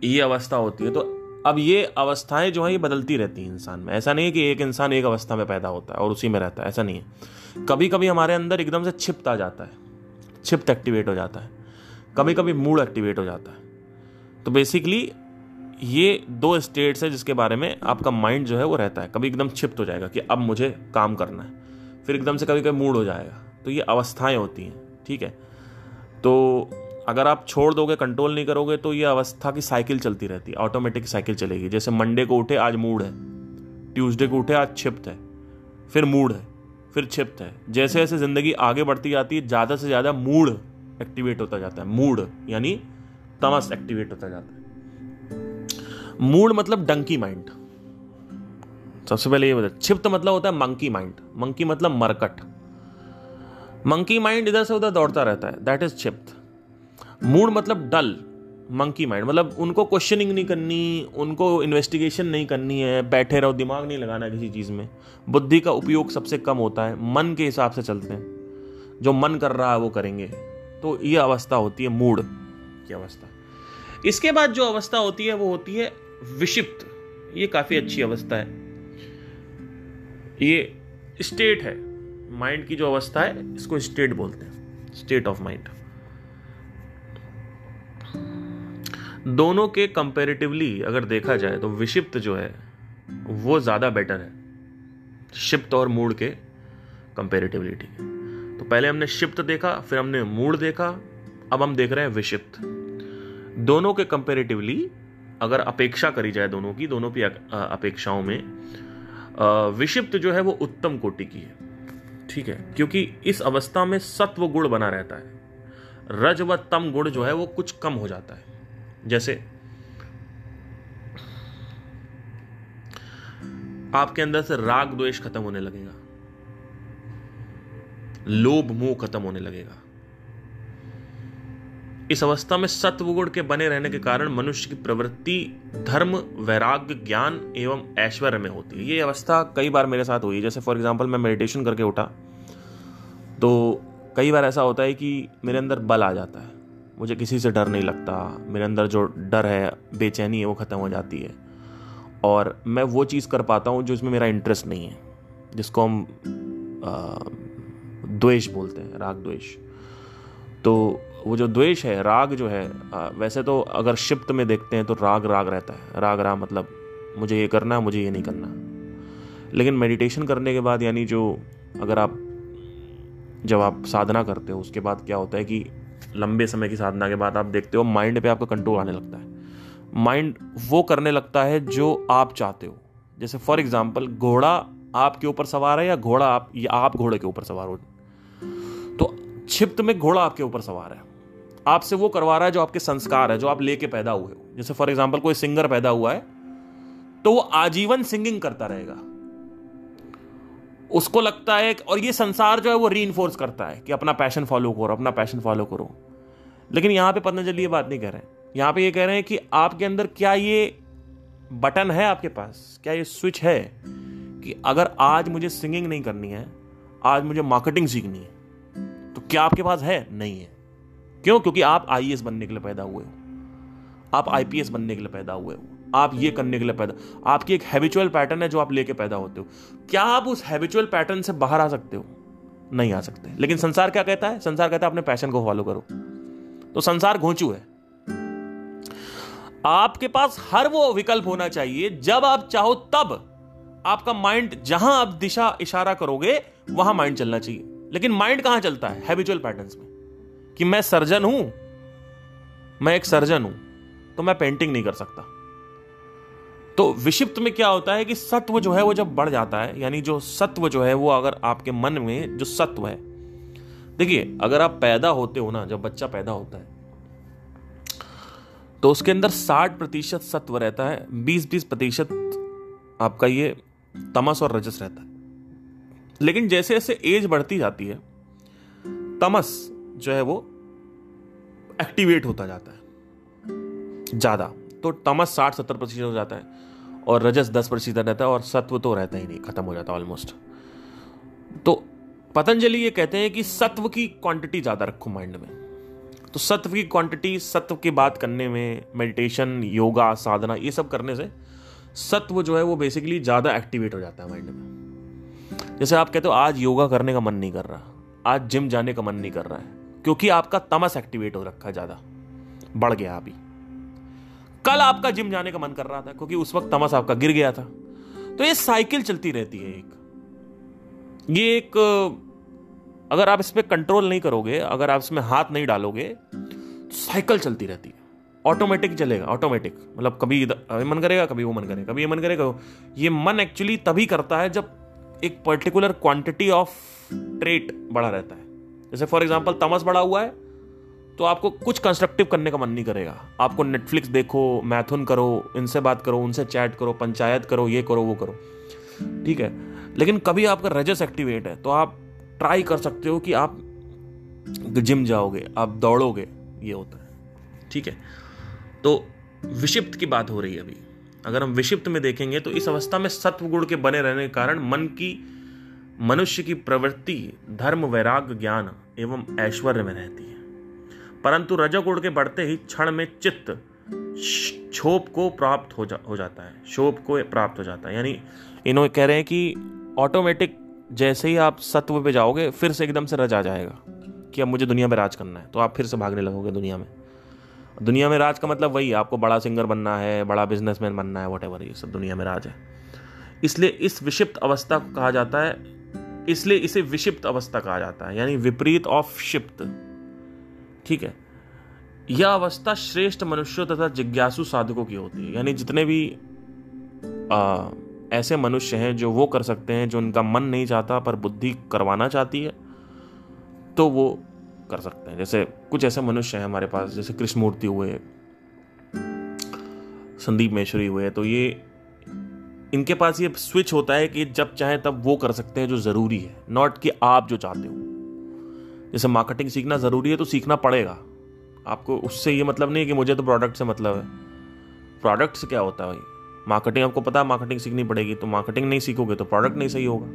ये अवस्था होती है। तो अब ये अवस्थाएँ जो हैं, ये बदलती रहती हैं इंसान में। ऐसा नहीं है कि एक इंसान एक अवस्था में पैदा होता है और उसी में रहता है, ऐसा नहीं है। कभी कभी हमारे अंदर एकदम से छिप्त आ जाता है। छिप्त एक्टिवेट हो जाता है। कभी कभी मूड एक्टिवेट हो जाता है। तो बेसिकली ये दो स्टेट्स है जिसके बारे में आपका माइंड जो है वो रहता है। कभी एकदम छिप्त हो जाएगा कि अब मुझे काम करना है। फिर एकदम से कभी कभी मूड हो जाएगा। तो ये अवस्थाएँ होती हैं, ठीक है? तो अगर आप छोड़ दोगे कंट्रोल नहीं करोगे तो ये अवस्था की साइकिल चलती रहती है ऑटोमेटिक साइकिल चलेगी। जैसे मंडे को उठे, आज मूड है। ट्यूसडे को उठे, आज छिप्त है। फिर मूड है, फिर छिप्त है। जैसे जैसे ज़िंदगी आगे बढ़ती जाती है, ज़्यादा से ज़्यादा मूड एक्टिवेट होता जाता है। मूड, यानी तमस एक्टिवेट होता जाता है। मूड मतलब डंकी माइंड सबसे पहले ये बता छिप्त मतलब होता है मंकी माइंड मंकी मतलब मरकट। मंकी माइंड इधर से उधर दौड़ता रहता है। That is छिप्त। मूड मतलब डल मंकी माइंड मतलब उनको क्वेश्चनिंग नहीं करनी, उनको इन्वेस्टिगेशन नहीं करनी है, बैठे रहो, दिमाग नहीं लगाना किसी चीज़ में। बुद्धि का उपयोग सबसे कम होता है, मन के हिसाब से चलते हैं। जो मन कर रहा है वो करेंगे। तो ये अवस्था होती है मूड की अवस्था। इसके बाद जो अवस्था होती है, वो होती है विषिप्त। ये काफ़ी अच्छी अवस्था है। ये स्टेट है। माइंड की जो अवस्था है, इसको स्टेट बोलते हैं। स्टेट ऑफ़ माइंड दोनों के कंपेरेटिवली अगर देखा जाए तो विषिप्त जो है, वो ज़्यादा बेटर है। शिप्त और मूड के कंपेरेटिवली ठीक है तो पहले हमने शिप्त देखा, फिर हमने मूड देखा, अब हम देख रहे हैं विषिप्त। दोनों के कंपेरेटिवली अगर अपेक्षा करी जाए दोनों की दोनों की अपेक्षाओं में विषिप्त जो है वो उत्तम कोटि की है। ठीक है? क्योंकि इस अवस्था में सत्व गुण बना रहता है। रज व तम गुण जो है वो कुछ कम हो जाता है। जैसे, आपके अंदर से राग द्वेष खत्म होने लगेगा। लोभ मोह खत्म होने लगेगा। इस अवस्था में सत्व गुण के बने रहने के कारण मनुष्य की प्रवृत्ति, धर्म, वैराग्य, ज्ञान एवं ऐश्वर्य में होती है। ये अवस्था कई बार मेरे साथ हुई जैसे फॉर एग्ज़ाम्पल मैं मेडिटेशन करके उठा तो कई बार ऐसा होता है कि मेरे अंदर बल आ जाता है। मुझे किसी से डर नहीं लगता। मेरे अंदर जो डर है, बेचैनी है, वो ख़त्म हो जाती है। और मैं वो चीज़ कर पाता हूँ जो इसमें मेरा इंटरेस्ट नहीं है, जिसको हम द्वेष बोलते हैं, राग द्वेष। तो वो जो द्वेष है, राग जो है वैसे तो अगर शिप्त में देखते हैं तो राग राग रहता है। राग राग मतलब मुझे ये करना है मुझे ये नहीं करना। लेकिन मेडिटेशन करने के बाद यानी जो अगर आप जब आप साधना करते हो, उसके बाद क्या होता है कि लंबे समय की साधना के बाद आप देखते हो माइंड पे आपका कंट्रोल आने लगता है। माइंड वो करने लगता है जो आप चाहते हो। जैसे फॉर एग्ज़ाम्पल घोड़ा आपके ऊपर सवार है या घोड़ा आप, या आप घोड़े के ऊपर सवार हो? तो छिप्त में घोड़ा आपके ऊपर सवार है। आपसे वो करवा रहा है जो आपके संस्कार है, जो आप लेके पैदा हुए हो। जैसे फॉर एग्ज़ाम्पल कोई सिंगर पैदा हुआ है तो वो आजीवन सिंगिंग करता रहेगा। उसको लगता है और ये संसार जो है वो री करता है कि अपना पैशन फॉलो करो, अपना पैशन फॉलो करो। लेकिन यहाँ पे पतंजलि ये बात नहीं कह रहे हैं। यहाँ पे ये कह रहे हैं कि आपके अंदर क्या ये बटन है आपके पास? क्या ये स्विच है कि अगर आज मुझे सिंगिंग नहीं करनी है, आज मुझे मार्केटिंग सीखनी है तो क्या आपके पास है? नहीं है। क्यों? क्योंकि आप आई बनने के लिए पैदा हुए हो। आप आईपीएस बनने के लिए पैदा हुए हो। आप ये करने के लिए पैदा आपकी एक हैबिचुअल पैटर्न है जो आप लेके पैदा होते हो। क्या आप उस हैबिचुअल पैटर्न से बाहर आ सकते हो? नहीं आ सकते। लेकिन संसार क्या कहता है? संसार कहता है, अपने पैशन को फॉलो करो। तो संसार घोंचू है। आपके पास हर वो विकल्प होना चाहिए। जब आप चाहो तब आपका माइंड जहाँ आप दिशा इशारा करोगे, वहाँ माइंड चलना चाहिए। लेकिन माइंड कहाँ चलता है? हैबिचुअल पैटर्न्स में। कि मैं सर्जन हूँ। मैं एक सर्जन हूँ तो मैं पेंटिंग नहीं कर सकता। तो विषिप्त में क्या होता है कि सत्व जो है वो जब बढ़ जाता है, यानी जो सत्व जो है वो अगर आपके मन में जो सत्व है, देखिए, अगर आप पैदा होते हो ना, जब बच्चा पैदा होता है तो उसके अंदर 60 प्रतिशत सत्व रहता है 20-20 प्रतिशत आपका ये तमस और रजस रहता है। लेकिन जैसे जैसे एज बढ़ती जाती है, तमस जो है वो एक्टिवेट होता जाता है। ज़्यादा। तो तमस साठ, सत्तर प्रतिशत हो जाता है और रजस दस प्रतिशत रहता है और सत्व तो रहता ही नहीं, खत्म हो जाता ऑलमोस्ट तो पतंजलि ये कहते हैं कि सत्व की क्वांटिटी ज़्यादा रखो माइंड में। तो सत्व की क्वांटिटी सत्व की बात करने में मेडिटेशन योगा साधना, ये सब करने से सत्व जो है वो बेसिकली ज़्यादा एक्टिवेट हो जाता है माइंड में। जैसे आप कहते हो, आज योगा करने का मन नहीं कर रहा। आज जिम जाने का मन नहीं कर रहा है। क्योंकि आपका तमस एक्टिवेट हो रखा है ज़्यादा। बढ़ गया अभी। कल आपका जिम जाने का मन कर रहा था, क्योंकि उस वक्त तमस आपका गिर गया था। तो ये साइकिल चलती रहती है एक। ये एक, अगर आप इस पर कंट्रोल नहीं करोगे, अगर आप इसमें हाथ नहीं डालोगे तो साइकिल चलती रहती है। ऑटोमेटिक चलेगा ऑटोमेटिक मतलब कभी इधर मन करेगा, कभी वो मन करेगा, कभी ये मन करेगा, ये मन एक्चुअली तभी करता है जब एक पर्टिकुलर क्वांटिटी ऑफ़ ट्रेट बढ़ा रहता है। जैसे फॉर एग्ज़ाम्पल तमस बड़ा हुआ है तो आपको कुछ कंस्ट्रक्टिव करने का मन नहीं करेगा। आपको नेटफ्लिक्स देखो मैथुन करो, इनसे बात करो, उनसे चैट करो, पंचायत करो, ये करो, वो करो। ठीक है? लेकिन कभी आपका रजस एक्टिवेट है तो आप ट्राई कर सकते हो कि आप जिम जाओगे, आप दौड़ोगे, ये होता है। ठीक है? तो विषिप्त की बात हो रही है अभी। अगर हम विषिप्त में देखेंगे तो इस अवस्था में सत्व गुण के बने रहने के कारण मन की मनुष्य की प्रवृत्ति धर्म वैराग्य ज्ञान एवं ऐश्वर्य में रहती है। परंतु रजोगुण के बढ़ते ही क्षण में चित्त क्षोभ को प्राप्त हो जा, हो जाता है शोभ को प्राप्त हो जाता है। यानी इन्होंने कह रहे हैं कि ऑटोमेटिक जैसे ही आप सत्व पे जाओगे, फिर से एकदम से रज आ जाएगा कि अब मुझे दुनिया में राज करना है तो आप फिर से भागने लगोगे दुनिया में। दुनिया में राज का मतलब वही, आपको बड़ा सिंगर बनना है, बड़ा बिजनेसमैन बनना है वट ये सब दुनिया में राज है। इसलिए इस विषिप्त अवस्था को कहा जाता है इसलिए इसे विषिप्त अवस्था कहा जाता है यानी विपरीत ऑफ़ शिप्त ठीक है? यह अवस्था श्रेष्ठ मनुष्यों तथा जिज्ञासु साधकों की होती है। यानी जितने भी आ, ऐसे मनुष्य हैं जो वो कर सकते हैं जो उनका मन नहीं चाहता पर बुद्धि करवाना चाहती है तो वो कर सकते हैं। जैसे कुछ ऐसे मनुष्य हैं हमारे पास जैसे कृष्णमूर्ति हुए संदीप मेश्वरी हुए तो ये इनके पास ये स्विच होता है कि जब चाहे तब वो कर सकते हैं जो ज़रूरी है नॉट कि आप जो चाहते हो। जैसे मार्केटिंग सीखना ज़रूरी है तो सीखना पड़ेगा। आपको उससे ये मतलब नहीं है कि मुझे तो प्रोडक्ट से मतलब है। प्रोडक्ट से क्या होता है भाई? मार्केटिंग आपको पता है मार्केटिंग सीखनी पड़ेगी तो मार्केटिंग नहीं सीखोगे तो प्रोडक्ट नहीं सही होगा।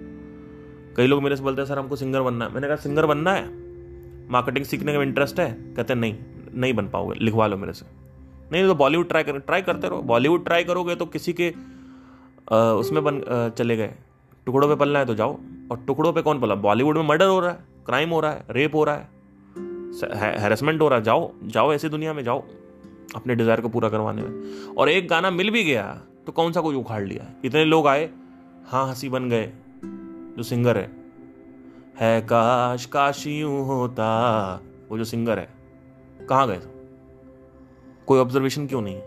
कई लोग मेरे से बोलते हैं, सर, हमको सिंगर बनना है। मैंने कहा सिंगर बनना है? मार्केटिंग सीखने का इंटरेस्ट है? कहते हैं, नहीं नहीं बन पाओगे, लिखवा लो मेरे से। नहीं तो बॉलीवुड ट्राई कर ट्राई करते रहो। बॉलीवुड ट्राई करोगे तो किसी के उसमें बन चले गए। टुकड़ों पे पलना है तो जाओ। और टुकड़ों पे कौन पला? बॉलीवुड में मर्डर हो रहा है, क्राइम हो रहा है, रेप हो रहा है हैरेसमेंट हो रहा है। जाओ जाओ ऐसी दुनिया में, जाओ अपने डिज़ायर को पूरा करवाने में। और एक गाना मिल भी गया तो कौन सा कोई उखाड़ लिया? इतने लोग आए हाँ हँसी बन गए, जो सिंगर है। है काश काश होता, वो जो सिंगर है। कहाँ गए? कोई ऑब्जर्वेशन क्यों नहीं?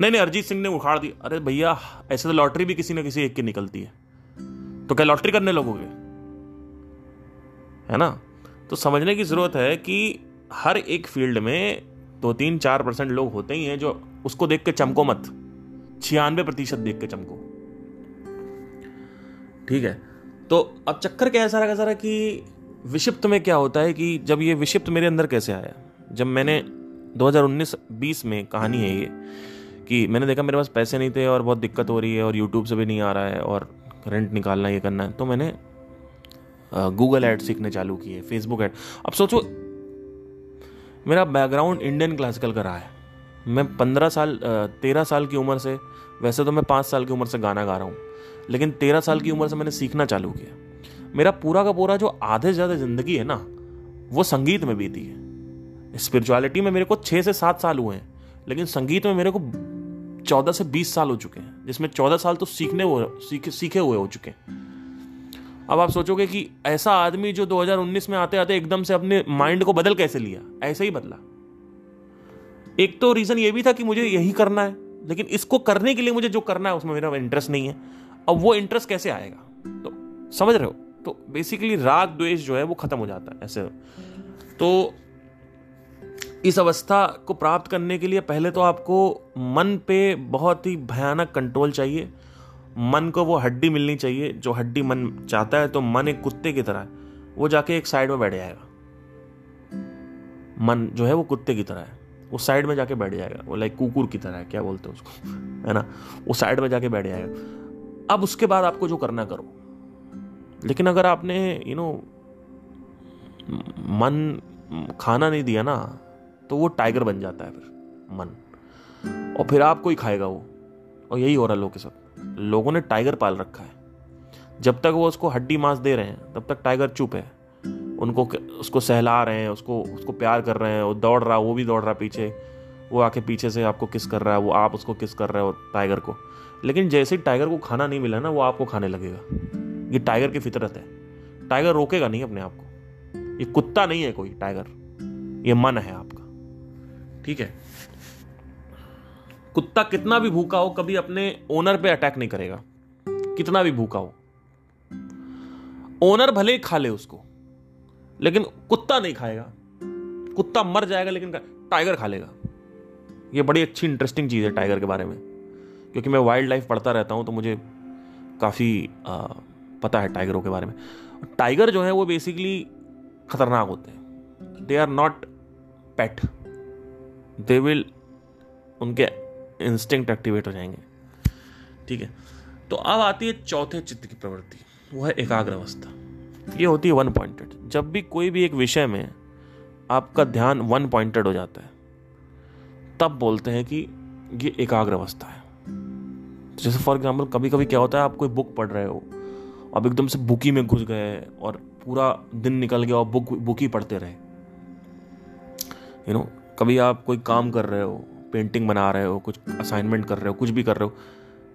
नहीं नहीं, अरिजीत सिंह ने उखाड़ दी अरे भैया, ऐसे तो लॉटरी भी किसी ना किसी एक की निकलती है। तो क्या लॉटरी करने लगोगे? है ना? तो समझने की ज़रूरत है कि हर एक फ़ील्ड में दो तीन चार परसेंट लोग होते ही हैं जो उसको देख के चमको मत। छियानवे प्रतिशत देख के चमको। ठीक है? तो अब चक्कर क्या ऐसा रहा सारा कि विषिप्त में क्या होता है कि जब ये विषिप्त मेरे अंदर कैसे आया? जब मैंने 2019-20 में कहानी है ये कि मैंने देखा मेरे पास पैसे नहीं थे और बहुत दिक्कत हो रही है और यूट्यूब से भी नहीं आ रहा है और रेंट निकालना ये करना है तो मैंने गूगल एड सीखने चालू किए फेसबुक एड अब सोचो, मेरा बैकग्राउंड इंडियन क्लासिकल का रहा है। मैं पंद्रह साल तेरह साल की उम्र से, वैसे तो मैं पाँच साल की उम्र से गाना गा रहा हूँ, लेकिन तेरह साल की उम्र से मैंने सीखना चालू किया। मेरा पूरा का पूरा जो आधे से ज़्यादा ज़िंदगी है ना, वो संगीत में बीती है। स्पिरिचुअलिटी में मेरे को छः से सात साल हुए हैं, लेकिन संगीत में मेरे को चौदह से बीस साल हो चुके हैं, जिसमें चौदह साल तो सीखने हुए सीखे सीखे हुए हो चुके हैं। अब आप सोचोगे कि ऐसा आदमी जो 2019 में आते आते एकदम से अपने माइंड को बदल कैसे लिया? ऐसे ही बदला। एक तो रीजन ये भी था कि मुझे यही करना है, लेकिन इसको करने के लिए मुझे जो करना है, उसमें मेरा इंटरेस्ट नहीं है। अब वो इंटरेस्ट कैसे आएगा? तो समझ रहे हो? तो बेसिकली राग द्वेष जो है, वो खत्म हो जाता है, ऐसे। तो इस अवस्था को प्राप्त करने के लिए पहले तो आपको मन पे बहुत ही भयानक कंट्रोल चाहिए। मन को वो हड्डी मिलनी चाहिए, जो हड्डी मन चाहता है तो मन एक कुत्ते की तरह है। वो जाके एक साइड में बैठ जाएगा। मन जो है वो कुत्ते की तरह है। वो साइड में जाके बैठ जाएगा। वो लाइक कुकुर की तरह है, क्या बोलते हैं उसको? है ना? वो साइड में जाके बैठ जाएगा। अब उसके बाद आपको जो करना करो। लेकिन अगर आपने यू नो मन खाना नहीं दिया ना तो वो टाइगर बन जाता है फिर, मन। और फिर आपको ही खाएगा वो। और यही हो रहा है लोगों के साथ। लोगों ने टाइगर पाल रखा है। जब तक वो उसको हड्डी मांस दे रहे हैं, तब तक टाइगर चुप है। उनको उसको सहला रहे हैं, उसको उसको प्यार कर रहे हैं, वो दौड़ रहा, वो भी दौड़ रहा पीछे। वो आके पीछे से आपको किस कर रहा है, वो आप उसको किस कर रहे हो टाइगर को। लेकिन जैसे ही टाइगर को खाना नहीं मिला ना, वो आपको खाने लगेगा। ये टाइगर की फितरत है। टाइगर रोकेगा नहीं अपने आप को। ये कुत्ता नहीं है कोई टाइगर ये मन है आपका। ठीक है? कुत्ता कितना भी भूखा हो, कभी अपने ओनर पे अटैक नहीं करेगा। कितना भी भूखा हो। ओनर भले ही खा ले उसको, लेकिन कुत्ता नहीं खाएगा। कुत्ता मर जाएगा, लेकिन टाइगर खा लेगा। ये बड़ी अच्छी इंटरेस्टिंग चीज़ है टाइगर के बारे में, क्योंकि मैं वाइल्ड लाइफ पढ़ता रहता हूँ तो मुझे काफ़ी पता है टाइगरों के बारे में। टाइगर जो है, वो बेसिकली खतरनाक होते हैं। They are not pet they will उनके इंस्टिंक्ट एक्टिवेट हो जाएँगे। ठीक है? तो अब आती है चौथे चित्त की प्रवृत्ति। वो है एकाग्र अवस्था ये होती है वन पॉइंटेड जब भी कोई भी एक विषय में आपका ध्यान वन पॉइंटेड हो जाता है, तब बोलते हैं कि ये एकाग्र अवस्था है। जैसे फॉर एग्ज़ाम्पल कभी कभी क्या होता है, आप कोई बुक पढ़ रहे हो अब एकदम से बुकी में घुस गए और पूरा दिन निकल गया और बुक बुक पढ़ते रहे। यू you नो कभी आप कोई काम कर रहे हो पेंटिंग बना रहे हो, कुछ असाइनमेंट कर रहे हो, कुछ भी कर रहे हो।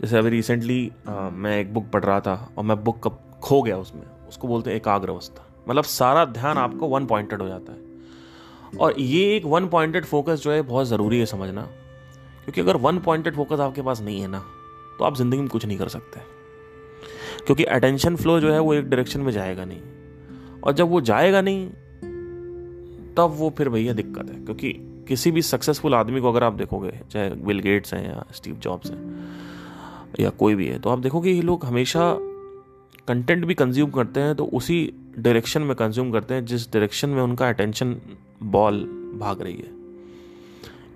जैसे अभी रिसेंटली मैं एक बुक पढ़ रहा था और मैं बुक कब खो गया उसमें। उसको बोलते हैं एकाग्र अवस्था मतलब सारा ध्यान आपको वन पॉइंटेड हो जाता है। और ये एक वन पॉइंटेड फोकस जो है, बहुत ज़रूरी है समझना। क्योंकि अगर वन पॉइंटेड फोकस आपके पास नहीं है ना तो आप ज़िंदगी में कुछ नहीं कर सकते। क्योंकि अटेंशन फ्लो जो है, वो एक डायरेक्शन में जाएगा नहीं। और जब वो जाएगा नहीं, तब वो फिर भैया दिक्कत है। क्योंकि किसी भी सक्सेसफुल आदमी को अगर आप देखोगे, चाहे विल गेट्स हैं या स्टीव जॉब्स हैं, या कोई भी है तो आप देखोगे ये लोग हमेशा कंटेंट भी कंज्यूम करते हैं तो उसी डायरेक्शन में कंज्यूम करते हैं, जिस डायरेक्शन में उनका अटेंशन बॉल भाग रही है।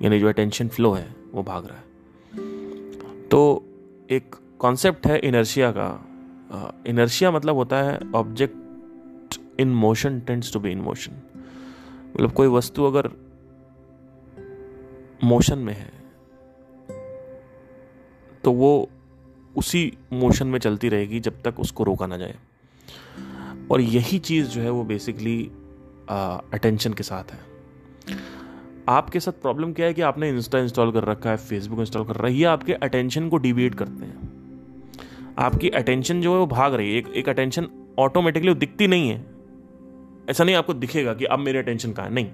यानी जो अटेंशन फ्लो है, वो भाग रहा है। तो एक कॉन्सेप्ट है इनर्शिया का। इनर्शिया मतलब होता है object in motion tends to be in motion मतलब कोई वस्तु अगर मोशन में है तो वो उसी मोशन में चलती रहेगी जब तक उसको रोका ना जाए। और यही चीज़ जो है वो बेसिकली अटेंशन के साथ है। आपके साथ प्रॉब्लम क्या है कि आपने इंस्टा इंस्टॉल कर रखा है फेसबुक इंस्टॉल कर रहा है आपके अटेंशन को डिविएट करते हैं। आपकी अटेंशन जो है वो भाग रही है, एक एक अटेंशन ऑटोमेटिकली दिखती नहीं है। ऐसा नहीं आपको दिखेगा कि अब मेरी अटेंशन कहाँ है, नहीं।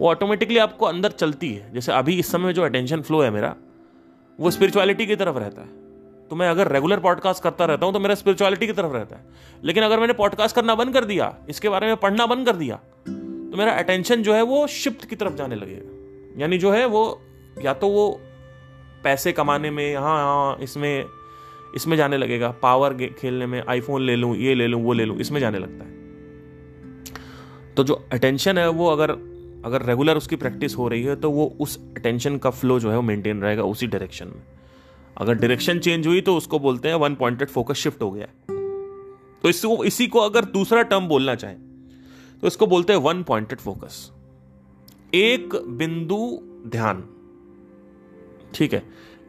वो ऑटोमेटिकली आपको अंदर चलती है। जैसे अभी इस समय जो अटेंशन फ्लो है मेरा, वो स्पिरिचुअलिटी की तरफ़ रहता है। तो मैं अगर रेगुलर पॉडकास्ट करता रहता हूँ तो मेरा स्पिरिचुअलिटी की तरफ़ रहता है। लेकिन अगर मैंने पॉडकास्ट करना बंद कर दिया, इसके बारे में पढ़ना बंद कर दिया तो मेरा अटेंशन जो है वो शिफ्ट की तरफ़ जाने लगेगा। यानी जो है वो, या तो वो पैसे कमाने में हाँ हाँ इसमें इसमें जाने लगेगा। पावर खेलने में आईफोन ले लूँ, ये ले लूँ, वो ले लूँ, इसमें जाने लगता है। तो जो अटेंशन है वो अगर अगर रेगुलर उसकी प्रैक्टिस हो रही है तो वो उस अटेंशन का फ्लो जो है, वो मेंटेन रहेगा उसी डायरेक्शन में। अगर डायरेक्शन चेंज हुई तो उसको बोलते हैं वन पॉइंटेड फोकस शिफ्ट हो गया। तो इसको इसी को अगर दूसरा टर्म बोलना चाहे तो इसको बोलते हैं वन पॉइंटेड फोकस एक बिंदु ध्यान। ठीक है?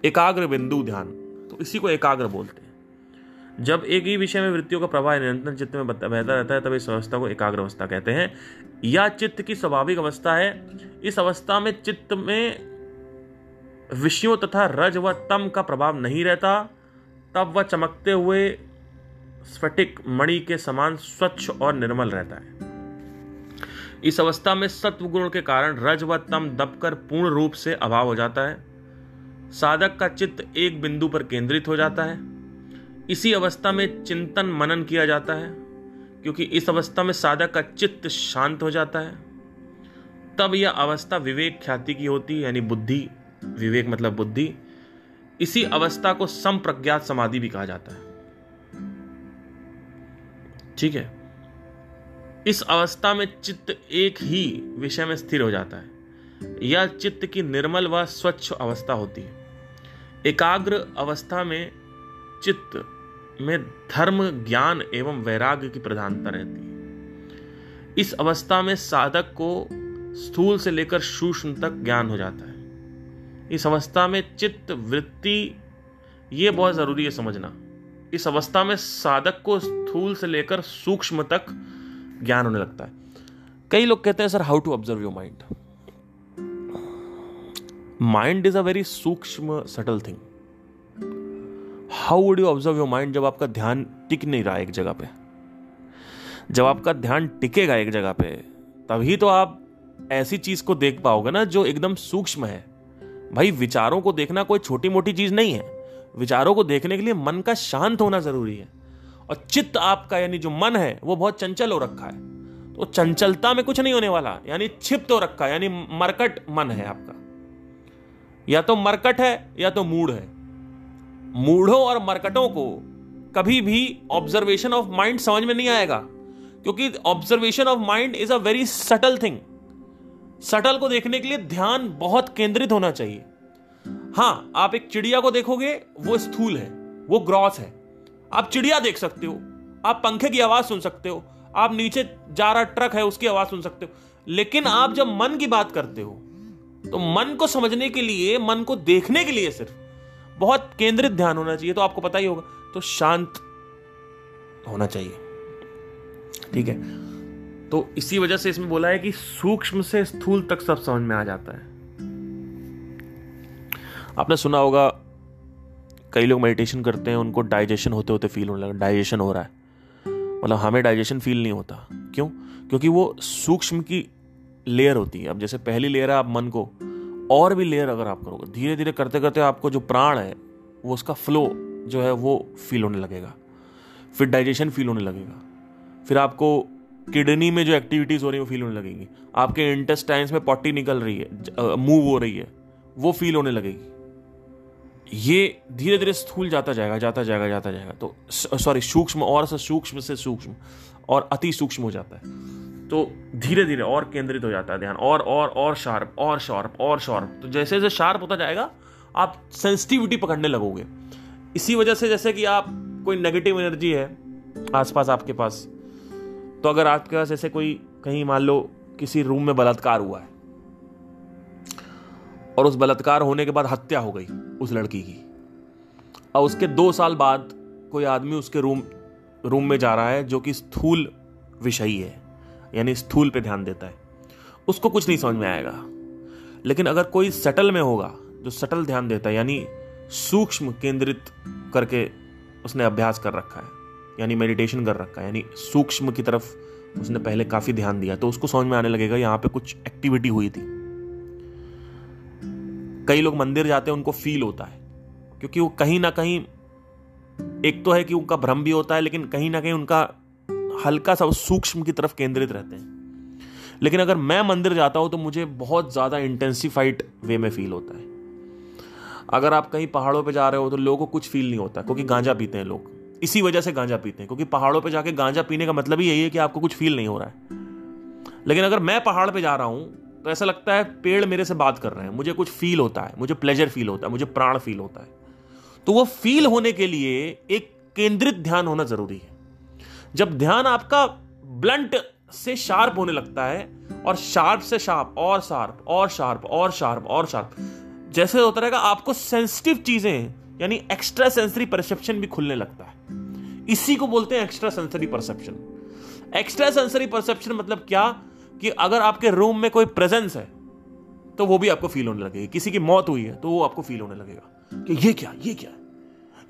एकाग्र बिंदु ध्यान। तो इसी को एकाग्र बोलते हैं। जब एक ही विषय में वृत्तियों का प्रवाह निरंतर चित्त में बहता रहता है, तब इस अवस्था को एकाग्र अवस्था कहते हैं। या चित्त की स्वाभाविक अवस्था है। इस अवस्था में चित्त में विषयों तथा रज व तम का प्रभाव नहीं रहता। तब वह चमकते हुए स्फटिक मणि के समान स्वच्छ और निर्मल रहता है। इस अवस्था में सत्व गुण के कारण रज व तम दबकर पूर्ण रूप से अभाव हो जाता है। साधक का चित्त एक बिंदु पर केंद्रित हो जाता है। इसी अवस्था में चिंतन मनन किया जाता है, क्योंकि इस अवस्था में साधक का चित्त शांत हो जाता है। तब यह अवस्था विवेक ख्याति की होती है यानी बुद्धि, विवेक मतलब बुद्धि, इसी अवस्था को संप्रज्ञात समाधि भी कहा जाता है। ठीक है? इस अवस्था में चित्त एक ही विषय में स्थिर हो जाता है। यह चित्त की निर्मल व स्वच्छ अवस्था होती है। एकाग्र अवस्था में चित्त में धर्म, ज्ञान एवं वैराग्य की प्रधानता रहती है। इस अवस्था में साधक को स्थूल से लेकर सूक्ष्म तक ज्ञान हो जाता है। इस अवस्था में चित्त, वृत्ति, ये बहुत ज़रूरी है समझना। इस अवस्था में साधक को स्थूल से लेकर सूक्ष्म तक ज्ञान होने लगता है। कई लोग कहते हैं, sir how to observe your mind mind is a very सूक्ष्म subtle thing how would you observe your mind जब आपका ध्यान टिक नहीं रहा एक जगह पे? जब आपका ध्यान टिकेगा एक जगह पे, तभी तो आप ऐसी चीज़ को देख पाओगे ना जो एकदम सूक्ष्म है। भाई, विचारों को देखना कोई छोटी मोटी चीज़ नहीं है। विचारों को देखने के लिए मन का शांत होना ज़रूरी है। और चित्त आपका, यानी जो मन है, वो बहुत चंचल हो रखा है। तो चंचलता में कुछ नहीं होने वाला, यानी छिप्त हो रखा है, यानी मरकट मन है आपका। या तो मरकट है, या तो मूड है। मूढ़ों और मरकटों को कभी भी ऑब्जर्वेशन ऑफ़ माइंड समझ में नहीं आएगा, क्योंकि observation of mind is a very subtle thing subtle को देखने के लिए ध्यान बहुत केंद्रित होना चाहिए। हाँ, आप एक चिड़िया को देखोगे, वो स्थूल है, वो ग्रॉस है। आप चिड़िया देख सकते हो, आप पंखे की आवाज़ सुन सकते हो, आप नीचे जा रहा ट्रक है, उसकी आवाज़ सुन सकते हो। लेकिन आप जब मन की बात करते हो तो मन को समझने के लिए, मन को देखने के लिए सिर्फ़ बहुत केंद्रित ध्यान होना चाहिए तो आपको पता ही होगा। तो शांत होना चाहिए। ठीक है? तो इसी वजह से इसमें बोला है कि सूक्ष्म से स्थूल तक सब समझ में आ जाता है। आपने सुना होगा, कई लोग मेडिटेशन करते हैं, उनको डाइजेशन होते होते फील होने लगा। डाइजेशन हो रहा है। मतलब हमें डाइजेशन फील नहीं होता। क्यों? क्योंकि वो सूक्ष्म की लेयर होती है। अब जैसे पहली लेयर है आप मन को और भी लेयर अगर आप करोगे धीरे धीरे करते करते आपको जो प्राण है, वो उसका फ्लो जो है, वो फील होने लगेगा। फिर डाइजेशन फील होने लगेगा। फिर आपको किडनी में जो एक्टिविटीज़ हो रही है, वो फील होने लगेगी। आपके इंटेस्टाइन्स में पॉटी निकल रही है मूव हो रही है, वो फील होने लगेगी। ये धीरे धीरे स्थूल जाता जाएगा जाता जाएगा जाता जाएगा। तो सॉरी सूक्ष्म, और सूक्ष्म से सूक्ष्म, और अति सूक्ष्म हो जाता है। तो धीरे धीरे और केंद्रित हो जाता है ध्यान। और और और शार्प और शार्प और शार्प तो जैसे जैसे शार्प होता जाएगा, आप सेंसिटिविटी पकड़ने लगोगे। इसी वजह से जैसे कि आप, कोई नेगेटिव एनर्जी है आसपास आपके पास तो अगर आपके पास ऐसे कोई, कहीं मान लो, किसी रूम में बलात्कार हुआ है, और उस बलात्कार होने के बाद हत्या हो गई उस लड़की की, और उसके दो साल बाद कोई आदमी उसके रूम रूम में जा रहा है, जो कि स्थूल विषयी है। यानी स्थूल पे ध्यान देता है। उसको कुछ नहीं समझ में आएगा। लेकिन अगर कोई सटल में होगा, जो सटल ध्यान देता है, यानी सूक्ष्म केंद्रित करके उसने अभ्यास कर रखा है, यानी मेडिटेशन कर रखा है, यानी सूक्ष्म की तरफ़ उसने पहले काफ़ी ध्यान दिया तो उसको समझ में आने लगेगा यहाँ पे कुछ एक्टिविटी हुई थी। कई लोग मंदिर जाते हैं, उनको फील होता है, क्योंकि वो कहीं ना कहीं, एक तो है कि उनका भ्रम भी होता है, लेकिन कहीं ना कहीं उनका हल्का सा सूक्ष्म की तरफ़ केंद्रित रहते हैं। लेकिन अगर मैं मंदिर जाता हूँ तो मुझे बहुत ज़्यादा इंटेंसिफाइड वे में फील होता है। अगर आप कहीं पहाड़ों पे जा रहे हो तो लोगों को कुछ फील नहीं होता, क्योंकि गांजा पीते हैं लोग। इसी वजह से गांजा पीते हैं, क्योंकि पहाड़ों पे जाके गांजा पीने का मतलब ही यही है कि आपको कुछ फील नहीं हो रहा है। लेकिन अगर मैं पहाड़ पे जा रहा हूँ तो ऐसा लगता है पेड़ मेरे से बात कर रहे हैं, मुझे कुछ फील होता है, मुझे प्लेजर फील होता है, मुझे प्राण फील होता है। तो वो फील होने के लिए एक केंद्रित ध्यान होना ज़रूरी है। जब ध्यान आपका ब्लंट से शार्प होने लगता है और शार्प से शार्प, और शार्प और शार्प और शार्प और शार्प, जैसे होता रहेगा, आपको सेंसिटिव चीज़ें, यानी एक्स्ट्रा सेंसरी परसेप्शन भी खुलने लगता है। इसी को बोलते हैं extra sensory perception extra sensory perception मतलब क्या? कि अगर आपके रूम में कोई प्रेजेंस है तो वो भी आपको फील होने लगेगी। किसी की मौत हुई है तो वो आपको फील होने लगेगा। कि ये क्या ये क्या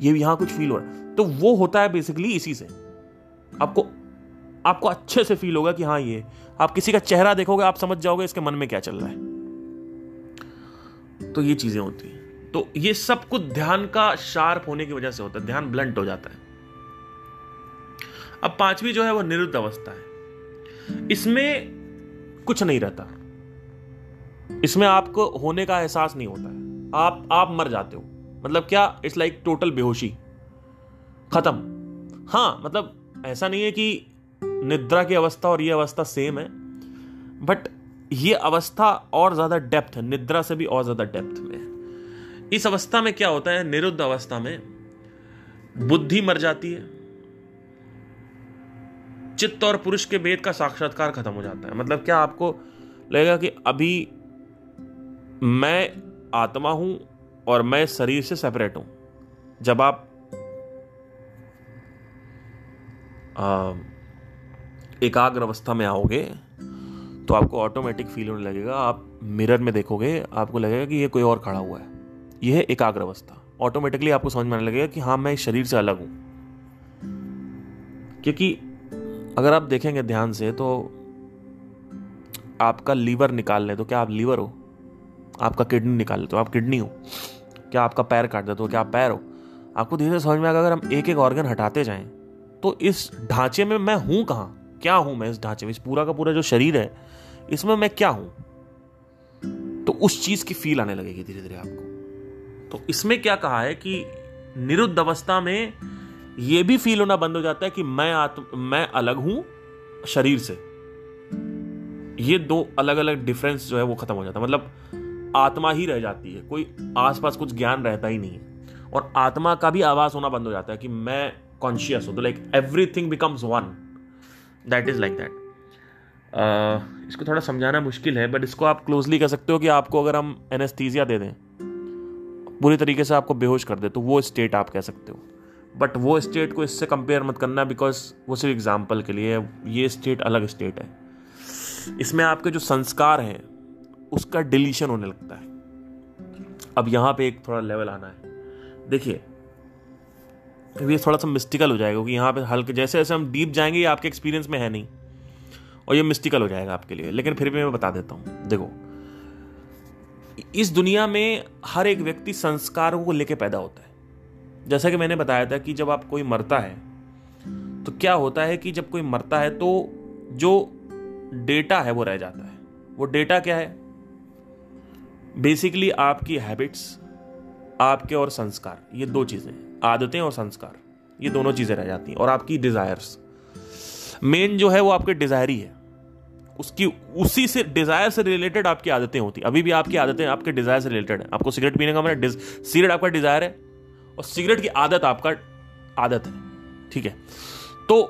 ये यहाँ कुछ फील हो रहा है। तो वो होता है बेसिकली इसी से। आपको आपको अच्छे से फील होगा कि हाँ ये, आप किसी का चेहरा देखोगे, आप समझ जाओगे इसके मन में क्या चल रहा है। तो ये चीज़ें होती हैं। तो ये सब कुछ ध्यान का शार्प होने की वजह से होता है, ध्यान ब्लंट हो जाता है। अब पांचवी जो है वो निरुद्ध अवस्था है। इसमें कुछ नहीं रहता। इसमें आपको होने का एहसास नहीं होता है। आप आप मर जाते हो। मतलब क्या? इट्स लाइक टोटल बेहोशी। खत्म। हाँ मतलब ऐसा नहीं है कि निद्रा की अवस्था और ये अवस्था सेम है बट ये अवस्था और ज़्यादा डेप्थ है, निद्रा से भी और ज़्यादा डेप्थ में इस अवस्था में क्या होता है? निरुद्ध अवस्था में बुद्धि मर जाती है, चित्त और पुरुष के भेद का साक्षात्कार खत्म हो जाता है। मतलब क्या आपको लगेगा कि अभी मैं आत्मा हूँ और मैं शरीर से सेपरेट हूँ? जब आप एकाग्र अवस्था में आओगे तो आपको ऑटोमेटिक फील होने लगेगा। आप मिरर में देखोगे, आपको लगेगा कि ये कोई और खड़ा हुआ है। यह है एकाग्र अवस्था। ऑटोमेटिकली आपको समझ में आने लगेगा कि हाँ मैं इस शरीर से अलग हूँ। क्योंकि अगर आप देखेंगे ध्यान से तो आपका लीवर निकाल लें तो क्या आप लीवर हो? आपका किडनी निकाल ले तो आप किडनी हो। क्या आपका पैर काट दे तो क्या आप पैर हो? आपको धीरे धीरे समझ में आएगा, अगर हम एक एक ऑर्गन हटाते जाएँ तो इस ढांचे में मैं हूँ कहाँ? क्या हूँ मैं इस ढांचे में? इस पूरा का पूरा जो शरीर है, इसमें मैं क्या हूँ? तो उस चीज़ की फील आने लगेगी धीरे धीरे आपको। तो इसमें क्या कहा है कि निरुद्ध अवस्था में यह भी फील होना बंद हो जाता है कि मैं आत्म मैं अलग हूँ शरीर से। ये दो अलग अलग डिफरेंस जो है वो खत्म हो जाता है। मतलब आत्मा ही रह जाती है। कोई आसपास कुछ ज्ञान रहता ही नहीं है। और आत्मा का भी आवाज़ होना बंद हो जाता है कि मैं कॉन्शियस हो तो like everything becomes one that is like that इसको थोड़ा समझाना मुश्किल है बट इसको आप क्लोजली कह सकते हो कि आपको अगर हम एनेस्थीजिया दे दें, पूरी तरीके से आपको बेहोश कर दे तो वो स्टेट आप कह सकते हो. बट वो स्टेट को इससे कंपेयर मत करना बिकॉज़ वो सिर्फ़ एग्ज़ाम्पल के लिए ये स्टेट अलग स्टेट है. इसमें आपके जो संस्कार हैं, उसका डिलीशन होने लगता है. अब यहाँ पे एक थोड़ा लेवल आना है. देखिए ये थोड़ा सा मिस्टिकल हो जाएगा, क्योंकि यहाँ पे हल्के, जैसे जैसे हम डीप जाएँगे, ये आपके एक्सपीरियंस में है नहीं। और ये मिस्टिकल हो जाएगा आपके लिए, लेकिन फिर भी मैं बता देता हूँ। देखो, इस दुनिया में हर एक व्यक्ति संस्कारों को लेके पैदा होता है। जैसा कि मैंने बताया था कि जब आप कोई मरता है तो क्या होता है कि जब कोई मरता है तो जो डेटा है, वो रह जाता है। वो डेटा क्या है? बेसिकली आपकी हैबिट्स आपके और संस्कार, ये दो चीज़ें आदतें और संस्कार, ये दोनों चीज़ें रह जाती हैं। और आपकी डिजायर्स मेन जो है वो आपके डिज़ायर ही है। उसकी, उसी से डिज़ायर से रिलेटेड आपकी आदतें होती अभी भी आपकी आदतें आपके डिज़ायर से रिलेटेड है। आपको सिगरेट पीने का मैंने सिगरेट आपका डिज़ायर है और सिगरेट की आदत आपका आदत है। ठीक है? तो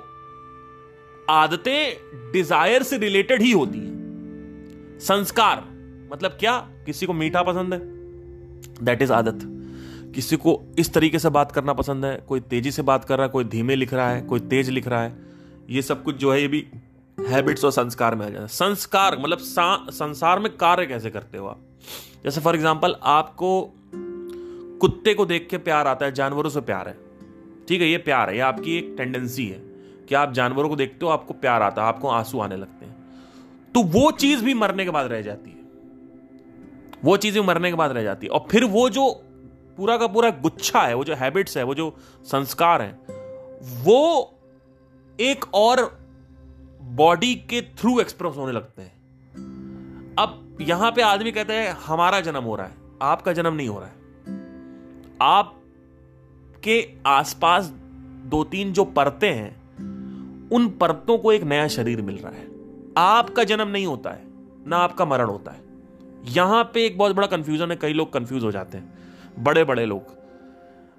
आदतें डिज़ायर से रिलेटेड ही होती है। संस्कार मतलब क्या? किसी को मीठा पसंद है दैट इज़ आदत। किसी को इस तरीके से बात करना पसंद है, कोई तेज़ी से बात कर रहा है, कोई धीमे लिख रहा है, कोई तेज लिख रहा है, ये सब कुछ जो है, ये भी हैबिट्स और संस्कार में आ जाता है। संस्कार मतलब संसार में कार्य कैसे करते हो आप? जैसे फॉर एग्ज़ाम्पल आपको कुत्ते को देख के प्यार आता है, जानवरों से प्यार है। ठीक है, ये प्यार है, ये आपकी एक टेंडेंसी है कि आप जानवरों को देखते हो, आपको प्यार आता है, आपको आँसू आने लगते हैं। तो वो चीज़ भी मरने के बाद रह जाती है। वो चीज़ भी मरने के बाद रह जाती है। और फिर वो जो पूरा का पूरा गुच्छा है, वो जो हैबिट्स है, वो जो संस्कार है, वो एक और बॉडी के थ्रू एक्सप्रेस होने लगते हैं। अब यहाँ पे आदमी कहते हैं, हमारा जन्म हो रहा है, आपका जन्म नहीं हो रहा है। आपके आसपास दो तीन जो परतें हैं, उन परतों को एक नया शरीर मिल रहा है। आपका जन्म नहीं होता है, ना आपका मरण होता है। यहाँ पे एक बहुत बड़ा कंफ्यूजन है, कई लोग कंफ्यूज हो जाते हैं। बड़े बड़े लोग।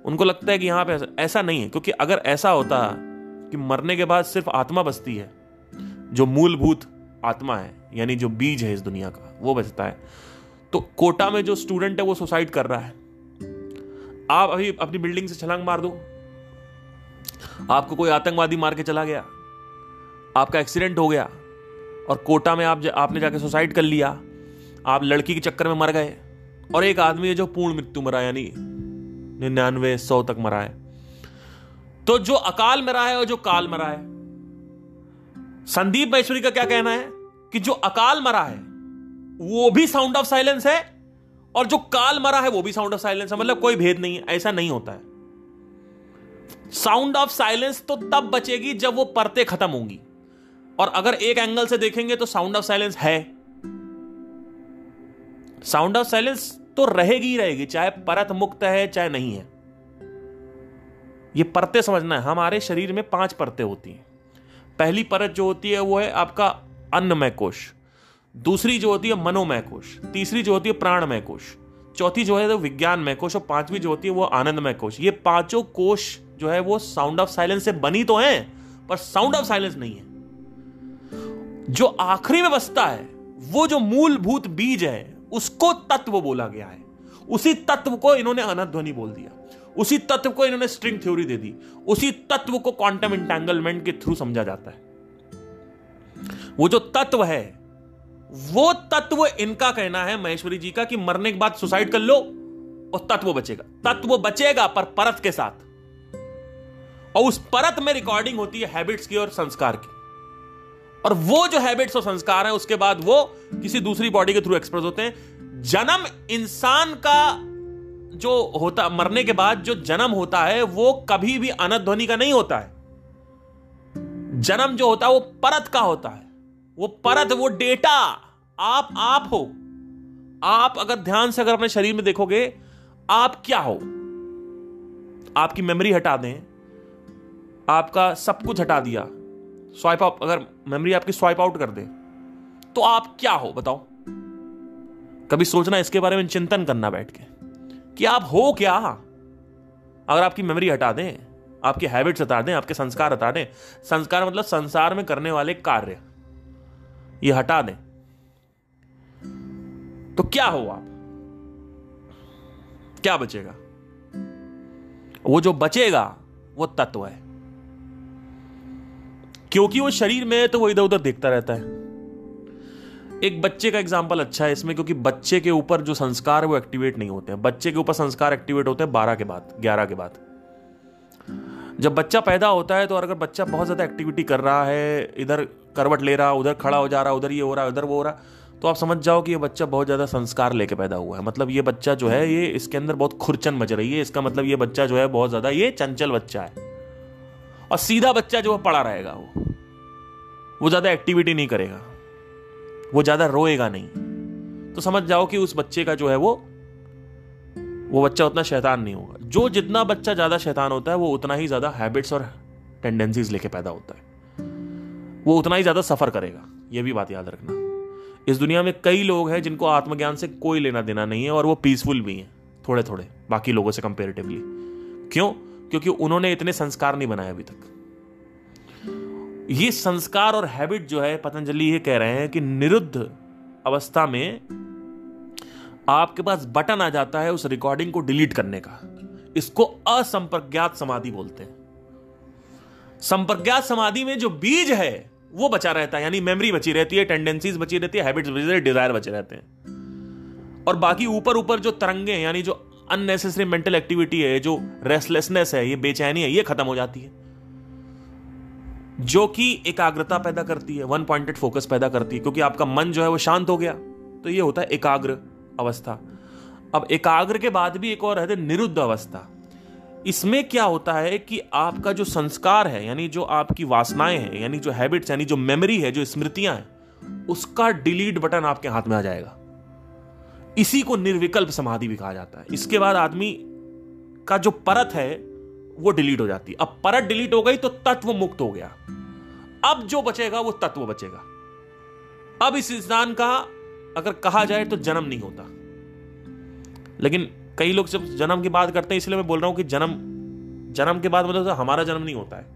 उनको लगता है कि यहाँ पे ऐसा नहीं है, क्योंकि अगर ऐसा होता कि मरने के बाद सिर्फ़ आत्मा बचती है, जो मूलभूत आत्मा है, यानी जो बीज है इस दुनिया का, वो बचता है तो कोटा में जो स्टूडेंट है वो सुसाइड कर रहा है। आप अभी अपनी बिल्डिंग से छलांग मार दो। आपको कोई आतंकवादी मार के चला गया। आपका एक्सीडेंट हो गया। और कोटा में आप आपने जाके सुसाइड कर लिया। आप लड़की के चक्कर में मर गए। और एक आदमी है जो पूर्ण मृत्यु मरा यानी निन्यानवे सौ तक मरा है। तो जो अकाल मरा है और जो काल मरा है। संदीप महेश्वरी का क्या कहना है कि जो अकाल मरा है, वो भी साउंड ऑफ़ साइलेंस है और जो काल मरा है, वो भी साउंड ऑफ़ साइलेंस है। मतलब कोई भेद नहीं है, ऐसा नहीं होता है। साउंड ऑफ़ साइलेंस तो तब बचेगी जब वो परतें खत्म होंगी। और अगर एक एंगल से देखेंगे तो साउंड ऑफ़ साइलेंस है। साउंड ऑफ़ साइलेंस तो रहेगी ही रहेगी, चाहे परत मुक्त है, चाहे नहीं है। ये परतें समझना है, हमारे शरीर में पाँच परतें होती हैं। पहली परत जो होती है, वो है आपका अन्नमय कोश दूसरी जो होती है, मनोमय कोश तीसरी जो होती है, प्राणमय कोश चौथी जो है वो विज्ञानमय कोश और पांचवी जो होती है, वो आनंदमय कोश ये पाँचों कोश जो है, वो साउंड ऑफ़ साइलेंस से बनी तो है, पर साउंड ऑफ़ साइलेंस नहीं है। जो आखिरी में बसता है, वो जो मूलभूत बीज है उसको तत्व बोला गया है। उसी तत्व को इन्होंने अनध्वनि बोल दिया। उसी तत्व को इन्होंने स्ट्रिंग थ्योरी दे दी। उसी तत्व को क्वांटम इंटेंगलमेंट के थ्रू समझा जाता है। वो जो तत्व है, वो तत्व इनका कहना है महेश्वरी जी का कि मरने के बाद सुसाइड कर लो और तत्व बचेगा। तत्व बचेगा पर परत के साथ। और उस परत में रिकॉर्डिंग होती है हैबिट्स की और संस्कार की। और वो जो हैबिट्स और संस्कार है, उसके बाद वो किसी दूसरी बॉडी के थ्रू एक्सप्रेस होते हैं। जन्म इंसान का जो होता, मरने के बाद जो जन्म होता है, वो कभी भी अनध्वनि का नहीं होता है। जन्म जो होता है, वो परत का होता है। वो परत, वो डेटा आप आप हो। आप अगर ध्यान से अगर अपने शरीर में देखोगे, आप क्या हो? आपकी मेमोरी हटा दें। आपका सब कुछ हटा दिया। स्वाइप आउट अगर मेमोरी आपकी स्वाइप आउट कर दे तो आप क्या हो बताओ? कभी सोचना इसके बारे में चिंतन करना बैठ के, कि आप हो क्या? अगर आपकी मेमोरी हटा दें, आपके हैबिट्स हटा दें, आपके संस्कार हटा दें, संस्कार मतलब संसार में करने वाले कार्य, ये हटा दें तो क्या हो आप? क्या बचेगा? वो जो बचेगा, वो तत्व है। क्योंकि वो शरीर में है तो वो इधर उधर देखता रहता है। एक बच्चे का एग्ज़ाम्पल अच्छा है इसमें, क्योंकि बच्चे के ऊपर जो संस्कार है, वो एक्टिवेट नहीं होते हैं। बच्चे के ऊपर संस्कार एक्टिवेट होते हैं बारह के बाद, ग्यारह के बाद। जब बच्चा पैदा होता है तो अगर बच्चा बहुत ज़्यादा एक्टिविटी कर रहा है, इधर करवट ले रहा, उधर खड़ा हो जा रहा, उधर ये हो रहा, उधर वो हो रहा तो आप समझ जाओ कि ये बच्चा बहुत ज़्यादा संस्कार लेके पैदा हुआ है। मतलब ये बच्चा जो है, ये इसके अंदर बहुत खुरचन मच रही है। इसका मतलब ये बच्चा जो है, बहुत ज़्यादा ये चंचल बच्चा है। और सीधा बच्चा जो है पड़ा रहेगा वो वो ज़्यादा एक्टिविटी नहीं करेगा, वो ज़्यादा रोएगा नहीं। तो समझ जाओ कि उस बच्चे का जो है वो वो बच्चा उतना शैतान नहीं होगा। जो जितना बच्चा ज़्यादा शैतान होता है, वो उतना ही ज़्यादा हैबिट्स और टेंडेंसीज लेके पैदा होता है। वो उतना ही ज़्यादा सफ़र करेगा, ये भी बात याद रखना। इस दुनिया में कई लोग हैं जिनको आत्मज्ञान से कोई लेना देना नहीं है और वो पीसफुल भी हैं थोड़े थोड़े बाकी लोगों से कंपेरेटिवली क्यों? क्योंकि उन्होंने इतने संस्कार नहीं बनाए अभी तक। ये संस्कार और हैबिट जो है, पतंजलि ये कह रहे हैं कि निरुद्ध अवस्था में आपके पास बटन आ जाता है उस रिकॉर्डिंग को डिलीट करने का। इसको असंप्रज्ञात समाधि बोलते हैं। संप्रज्ञात समाधि में जो बीज है, वो बचा रहता है, यानी मेमोरी बची रहती है टेंडेंसीज बची रहती है हैबिट्स बची रहती है डिज़ायर बचे रहते हैं। और बाकी ऊपर ऊपर जो तरंगे यानी जो अननेसेसरी मेंटल एक्टिविटी है, जो रेस्टलेसनेस है, ये बेचैनी है, ये खत्म हो जाती है। जो कि एकाग्रता पैदा करती है वन पॉइंटेड फोकस पैदा करती है, क्योंकि आपका मन जो है वो शांत हो गया तो ये होता है एकाग्र अवस्था। अब एकाग्र के बाद भी एक और है, निरुद्ध अवस्था। इसमें क्या होता है कि आपका जो संस्कार है, यानी जो आपकी वासनाएँ हैं, यानी जो हैबिट्स यानी जो मेमोरी है, जो स्मृतियाँ हैं, उसका डिलीट बटन आपके हाथ में आ जाएगा। इसी को निर्विकल्प समाधि भी कहा जाता है। इसके बाद आदमी का जो परत है, वो डिलीट हो जाती है। अब परत डिलीट हो गई तो तत्व मुक्त हो गया। अब जो बचेगा, वो तत्व बचेगा। अब इस इंसान का अगर कहा जाए तो जन्म नहीं होता। लेकिन कई लोग जब जन्म की बात करते हैं, इसलिए मैं बोल रहा हूँ कि जन्म जन्म के बाद मतलब तो हमारा जन्म नहीं होता है।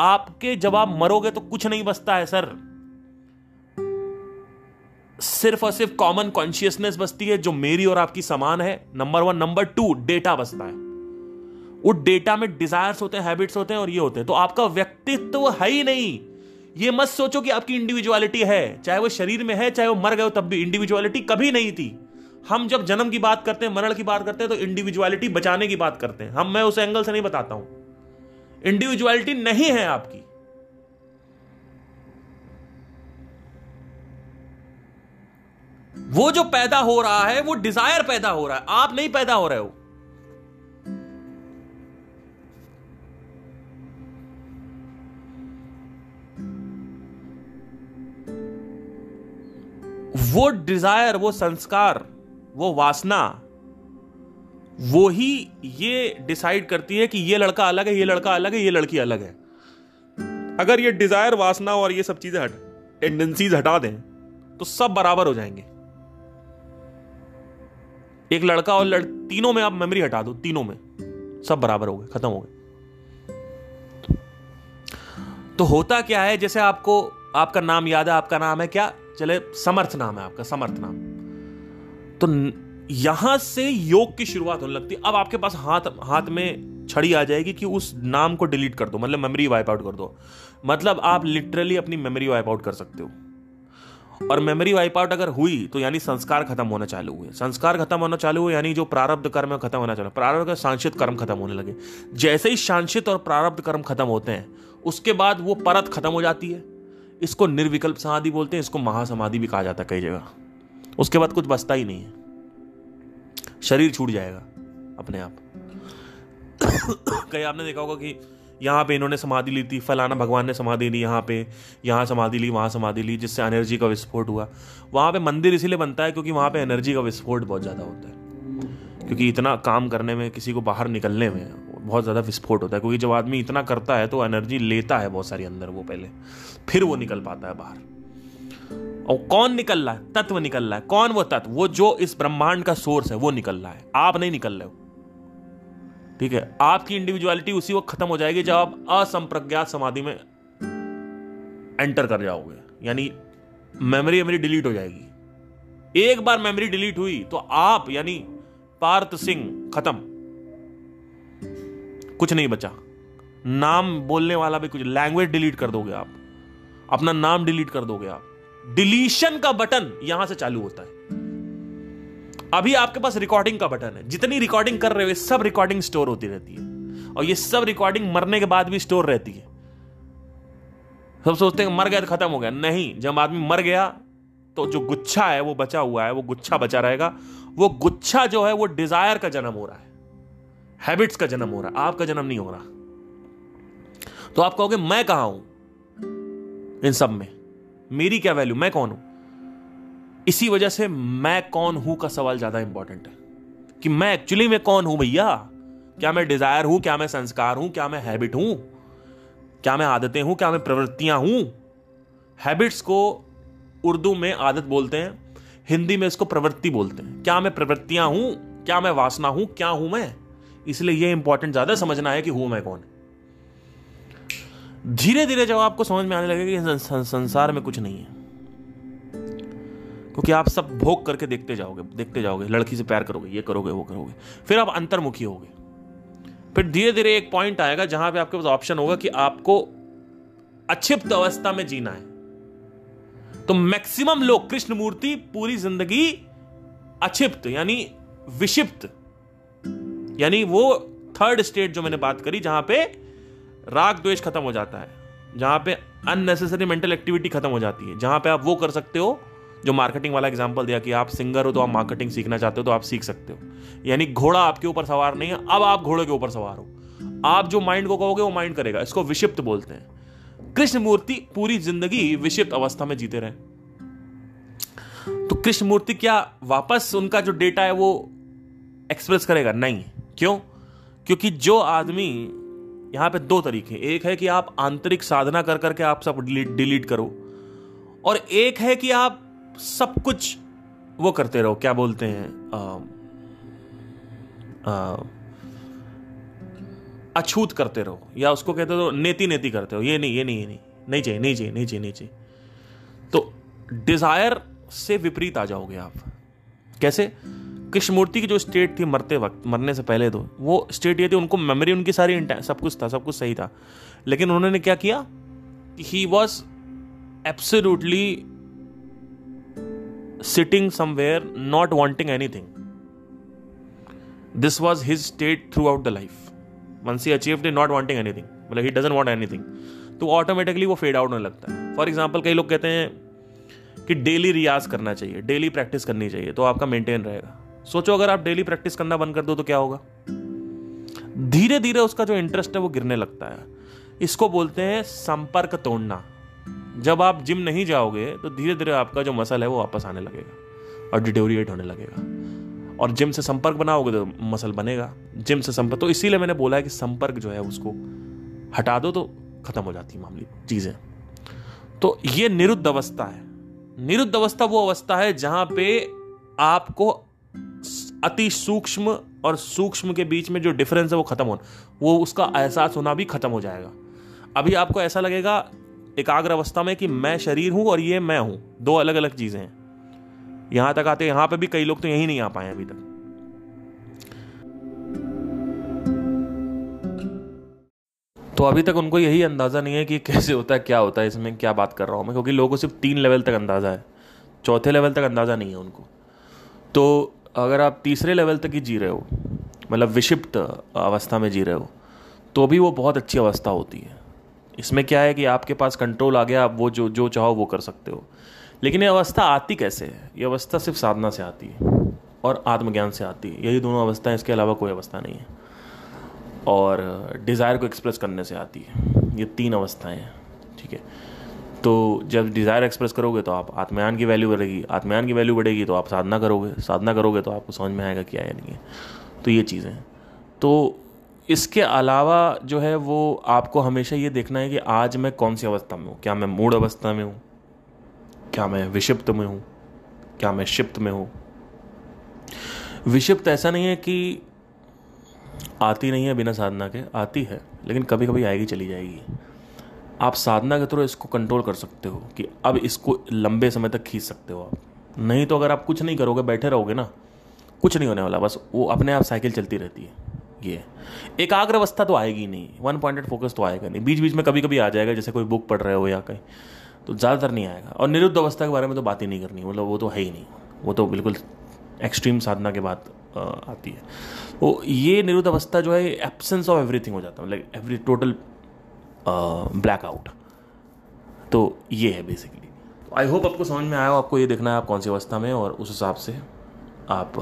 आपके जब आप मरोगे तो कुछ नहीं बचता है, सर। सिर्फ़ और सिर्फ़ कॉमन कॉन्शियसनेस बचती है, जो मेरी और आपकी समान है। Number one number two data बचता है। वो डेटा में डिजायर्स होते हैं हैबिट्स होते हैं और ये होते हैं। तो आपका व्यक्तित्व है ही नहीं। ये मत सोचो कि आपकी इंडिविजुअलिटी है। चाहे वो शरीर में है, चाहे वो मर गए तब भी इंडिविजुअलिटी कभी नहीं थी। हम जब जन्म की बात करते हैं, मरण की बात करते हैं तो इंडिविजुअलिटी बचाने की बात करते हैं। हम, मैं उस एंगल से नहीं बताता हूँ। इंडिविजुअलिटी नहीं है आपकी। वो जो पैदा हो रहा है, वो डिज़ायर पैदा हो रहा है। आप नहीं पैदा हो रहे हो। वो डिज़ायर वो संस्कार, वो वासना, वो ही ये डिसाइड करती है कि ये लड़का अलग है, ये लड़का अलग है, ये लड़की अलग है। अगर ये डिज़ायर वासना और ये सब चीज़ें हट टेंडेंसीज हटा दें तो सब बराबर हो जाएँगे। एक लड़का और लड़, तीनों में आप मेमोरी हटा दो, तीनों में। सब बराबर हो गए, खत्म हो गए। तो होता क्या है, जैसे आपको, आपका नाम याद है, आपका नाम है क्या? चले, समर्थ नाम है आपका, समर्थ नाम। तो यहाँ से योग की शुरुआत होने लगती अब आपके पास हाथ हाथ में छड़ी आ जाएगी कि उस नाम को डिलीट कर दो मतलब मेमोरी वाइप आउट कर दो। मतलब आप लिटरली अपनी मेमोरी वाइप आउट कर सकते हो। और मेमोरी वाइप आउट अगर हुई तो यानी संस्कार खत्म होना चालू हुए। संस्कार खत्म होना चालू हुए, यानी जो प्रारब्ध कर्म खत्म होना चालू, प्रारब्ध का सांशित कर्म खत्म होने लगे। जैसे ही सांशित और प्रारब्ध कर्म खत्म होते हैं, उसके बाद वो परत खत्म हो जाती है। इसको निर्विकल्प समाधि बोलते हैं, इसको महासमाधि भी कहा जाता है कई जगह। उसके बाद कुछ बचता ही नहीं है। शरीर छूट जाएगा अपने आप। कहीं आपने देखा होगा कि यहाँ पे इन्होंने समाधि ली थी, फलाना भगवान ने समाधि ली यहाँ पे, यहाँ समाधि ली, वहाँ समाधि ली, जिससे एनर्जी का विस्फोट हुआ। वहाँ पे मंदिर इसीलिए बनता है क्योंकि वहाँ पे एनर्जी का विस्फोट बहुत ज़्यादा होता है। क्योंकि इतना काम करने में, किसी को बाहर निकलने में बहुत ज़्यादा विस्फोट होता है। क्योंकि जब आदमी इतना करता है तो एनर्जी लेता है बहुत सारी अंदर वो पहले। फिर वो निकल पाता है बाहर। और कौन निकल रहा है? तत्व निकल रहा है। कौन वो तत्व? वो जो इस ब्रह्मांड का सोर्स है, वो निकल रहा है। आप नहीं निकल रहे हो। ठीक है? आपकी इंडिविजुअलिटी उसी वक्त खत्म हो जाएगी जब आप असंप्रज्ञात समाधि में एंटर कर जाओगे। यानी मेमोरी मेमोरी डिलीट हो जाएगी। एक बार मेमोरी डिलीट हुई तो आप, यानी पार्थ सिंह, खत्म। कुछ नहीं बचा। नाम बोलने वाला भी कुछ लैंग्वेज डिलीट कर दोगे आप। अपना नाम डिलीट कर दोगे आप। डिलीशन का बटन यहाँ से चालू होता है। अभी आपके पास रिकॉर्डिंग का बटन है। जितनी रिकॉर्डिंग कर रहे हो सब रिकॉर्डिंग स्टोर होती रहती है। और ये सब रिकॉर्डिंग मरने के बाद भी स्टोर रहती है। सब सोचते हैं, मर गया तो खत्म हो गया। नहीं, जब आदमी मर गया तो जो गुच्छा है, वो बचा हुआ है, वो गुच्छा बचा रहेगा। वो गुच्छा जो है, वो डिज़ायर का जन्म हो रहा है। हैबिट्स का जन्म हो रहा है। आपका जन्म नहीं हो रहा। तो आप कहोगे, मैं कहा हूँ? इन सब में। मेरी क्या वैल्यू मैं कौन हूँ? इसी वजह से मैं कौन हूँ का सवाल ज़्यादा इंपॉर्टेंट है। कि मैं एक्चुअली में कौन हूँ भैया? क्या मैं डिज़ायर हूँ? क्या मैं संस्कार हूँ? क्या मैं हैबिट हूँ? क्या मैं आदतें हूँ? क्या मैं प्रवृत्तियाँ हूँ? हैबिट्स को उर्दू में आदत बोलते हैं, हिंदी में इसको प्रवृत्ति बोलते हैं। क्या मैं प्रवृत्तियाँ हूँ? क्या मैं वासना हूँ? क्या हूँ मैं? इसलिए यह इंपॉर्टेंट ज़्यादा समझना है कि हूँ मैं कौन। धीरे धीरे जब आपको समझ में आने लगेगा कि संसार में कुछ नहीं है। क्योंकि आप सब भोग करके देखते जाओगे देखते जाओगे, लड़की से प्यार करोगे, ये करोगे, वो करोगे। फिर आप अंतर्मुखी होगे। फिर धीरे धीरे एक पॉइंट आएगा जहाँ पे आपके पास ऑप्शन होगा कि आपको अक्षिप्त अवस्था में जीना है। तो मैक्सिमम लोग कृष्ण मूर्ति पूरी ज़िंदगी अक्षिप्त, यानी विषिप्त यानी वो थर्ड स्टेट जो मैंने बात करी, जहाँ पे राग द्वेष खत्म हो जाता है, जहाँ पे अननेसेसरी मेंटल एक्टिविटी खत्म हो जाती है, जहाँ पे आप वो कर सकते हो जो मार्केटिंग वाला एग्ज़ाम्पल दिया कि आप सिंगर हो तो आप मार्केटिंग सीखना चाहते हो तो आप सीख सकते हो। यानी घोड़ा आपके ऊपर सवार नहीं है, अब आप घोड़े के ऊपर सवार हो। आप जो माइंड को कहोगे वो माइंड करेगा, इसको विषिप्त बोलते हैं। कृष्ण मूर्ति पूरी ज़िंदगी विषिप्त अवस्था में जीते रहे। तो कृष्ण मूर्ति क्या वापस उनका जो डेटा है वो एक्सप्रेस करेगा? नहीं। क्यों? क्योंकि जो आदमी, यहाँ पे दो तरीके एक है कि आप आंतरिक साधना कर करके आप सब डिलीट डिलीट करो। और एक है कि आप सब कुछ वो करते रहो, क्या बोलते हैं? अछूत करते रहो, या उसको कहते हो नेति नेति करते हो ये नहीं ये नहीं ये नहीं नहीं चाहिए नहीं चाहिए नहीं चाहिए नहीं चाहिए। तो डिज़ायर से विपरीत आ जाओगे आप। कैसे? कृष्णमूर्ति की जो स्टेट थी मरते वक्त, मरने से पहले तो वो स्टेट ये थी, उनको मेमोरी उनकी सारी सब कुछ था, सब कुछ सही था। लेकिन उन्होंने क्या किया? He was absolutely somewhere not wanting anything this was his state throughout the life once he achieve it not wanting anything मतलब ही डजंट वांट एनीथिंग तो ऑटोमेटिकली वो फेड आउट होने लगता है. फॉर एग्ज़ाम्पल कई लोग कहते हैं कि डेली रियाज करना चाहिए डेली प्रैक्टिस करनी चाहिए तो आपका मेंटेन रहेगा. सोचो अगर आप डेली प्रैक्टिस करना बंद कर दो तो क्या होगा? धीरे धीरे उसका जो इंटरेस्ट है, वो गिरने लगता है. इसको बोलते हैं संपर्क तोड़ना. जब आप जिम नहीं जाओगे तो धीरे धीरे आपका जो मसल है वो वापस आने लगेगा और डिटोरिएट होने लगेगा। और जिम से संपर्क बनाओगे तो मसल बनेगा, जिम से संपर्क। तो इसीलिए मैंने बोला है कि संपर्क जो है उसको हटा दो तो खत्म हो जाती है मामली चीज़ें। तो ये निरुद्ध अवस्था है। निरुद्ध अवस्था वो अवस्था है जहाँ पे आपको अति सूक्ष्म और सूक्ष्म के बीच में जो डिफरेंस है वो खत्म हो वो उसका एहसास होना भी खत्म हो जाएगा। अभी आपको ऐसा लगेगा एकाग्र अवस्था में कि मैं शरीर हूँ और ये मैं हूँ। दो अलग अलग चीज़ें हैं। यहाँ तक आते, यहाँ पे भी कई लोग तो यही नहीं आ पाए अभी तक। तो अभी तक उनको यही अंदाज़ा नहीं है कि कैसे होता है, क्या होता है, इसमें क्या बात कर रहा हूँ मैं, क्योंकि लोगों को सिर्फ़ तीन लेवल तक अंदाज़ा है। चौथे लेवल तक अंदाज़ा नहीं है उनको। तो अगर आप तीसरे लेवल तक ही जी रहे हो मतलब विषिप्त अवस्था में जी रहे हो तो भी वो बहुत अच्छी अवस्था होती है। इसमें क्या है कि आपके पास कंट्रोल आ गया, आप वो जो जो चाहो वो कर सकते हो। लेकिन ये अवस्था आती कैसे है? ये अवस्था सिर्फ़ साधना से आती है और आत्मज्ञान से आती है। यही दोनों अवस्थाएँ, इसके अलावा कोई अवस्था नहीं है। और डिज़ायर को एक्सप्रेस करने से आती है। ये तीन अवस्थाएँ हैं, ठीक है? तो जब डिज़ायर एक्सप्रेस करोगे तो आप आत्मयान की वैल्यू बढ़ेगी। आत्मयान की वैल्यू बढ़ेगी तो आप साधना करोगे। साधना करोगे तो आपको समझ में आएगा क्या है नहीं है। तो ये चीज़ें तो इसके अलावा जो है वो आपको हमेशा ये देखना है कि आज मैं कौन सी अवस्था में हूँ? क्या मैं मूड अवस्था में हूँ? क्या मैं विषिप्त में हूँ? क्या मैं शिप्त में हूँ? विषिप्त ऐसा नहीं है कि आती नहीं है बिना साधना के, आती है, लेकिन कभी कभी आएगी, चली जाएगी। आप साधना के थ्रू इसको कंट्रोल कर सकते हो कि अब इसको लंबे समय तक खींच सकते हो आप। नहीं तो अगर आप कुछ नहीं करोगे, बैठे रहोगे ना, कुछ नहीं होने वाला, बस वो अपने आप साइकिल चलती रहती है। ये एकाग्र अवस्था तो आएगी नहीं वन पॉइंटेड फोकस तो आएगा नहीं। बीच बीच में कभी कभी आ जाएगा, जैसे कोई बुक पढ़ रहे हो या कहीं तो ज़्यादातर नहीं आएगा। और निरुद्ध अवस्था के बारे में तो बात ही नहीं करनी मतलब वो तो है ही नहीं। वो तो बिल्कुल एक्सट्रीम साधना के बाद आती है। तो ये निरुद्ध अवस्था जो है एब्सेंस ऑफ़ एवरीथिंग हो जाता है मतलब एवरी टोटल ब्लैक आउट तो ये है बेसिकली आई होप आपको समझ में आया हो, आपको ये देखना है आप कौन सी अवस्था में और उस हिसाब से आप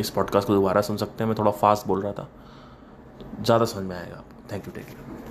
इस पॉडकास्ट को दोबारा सुन सकते हैं। मैं थोड़ा फास्ट बोल रहा था। ज़्यादा समझ में आएगा। आप थैंक यू टेक केयर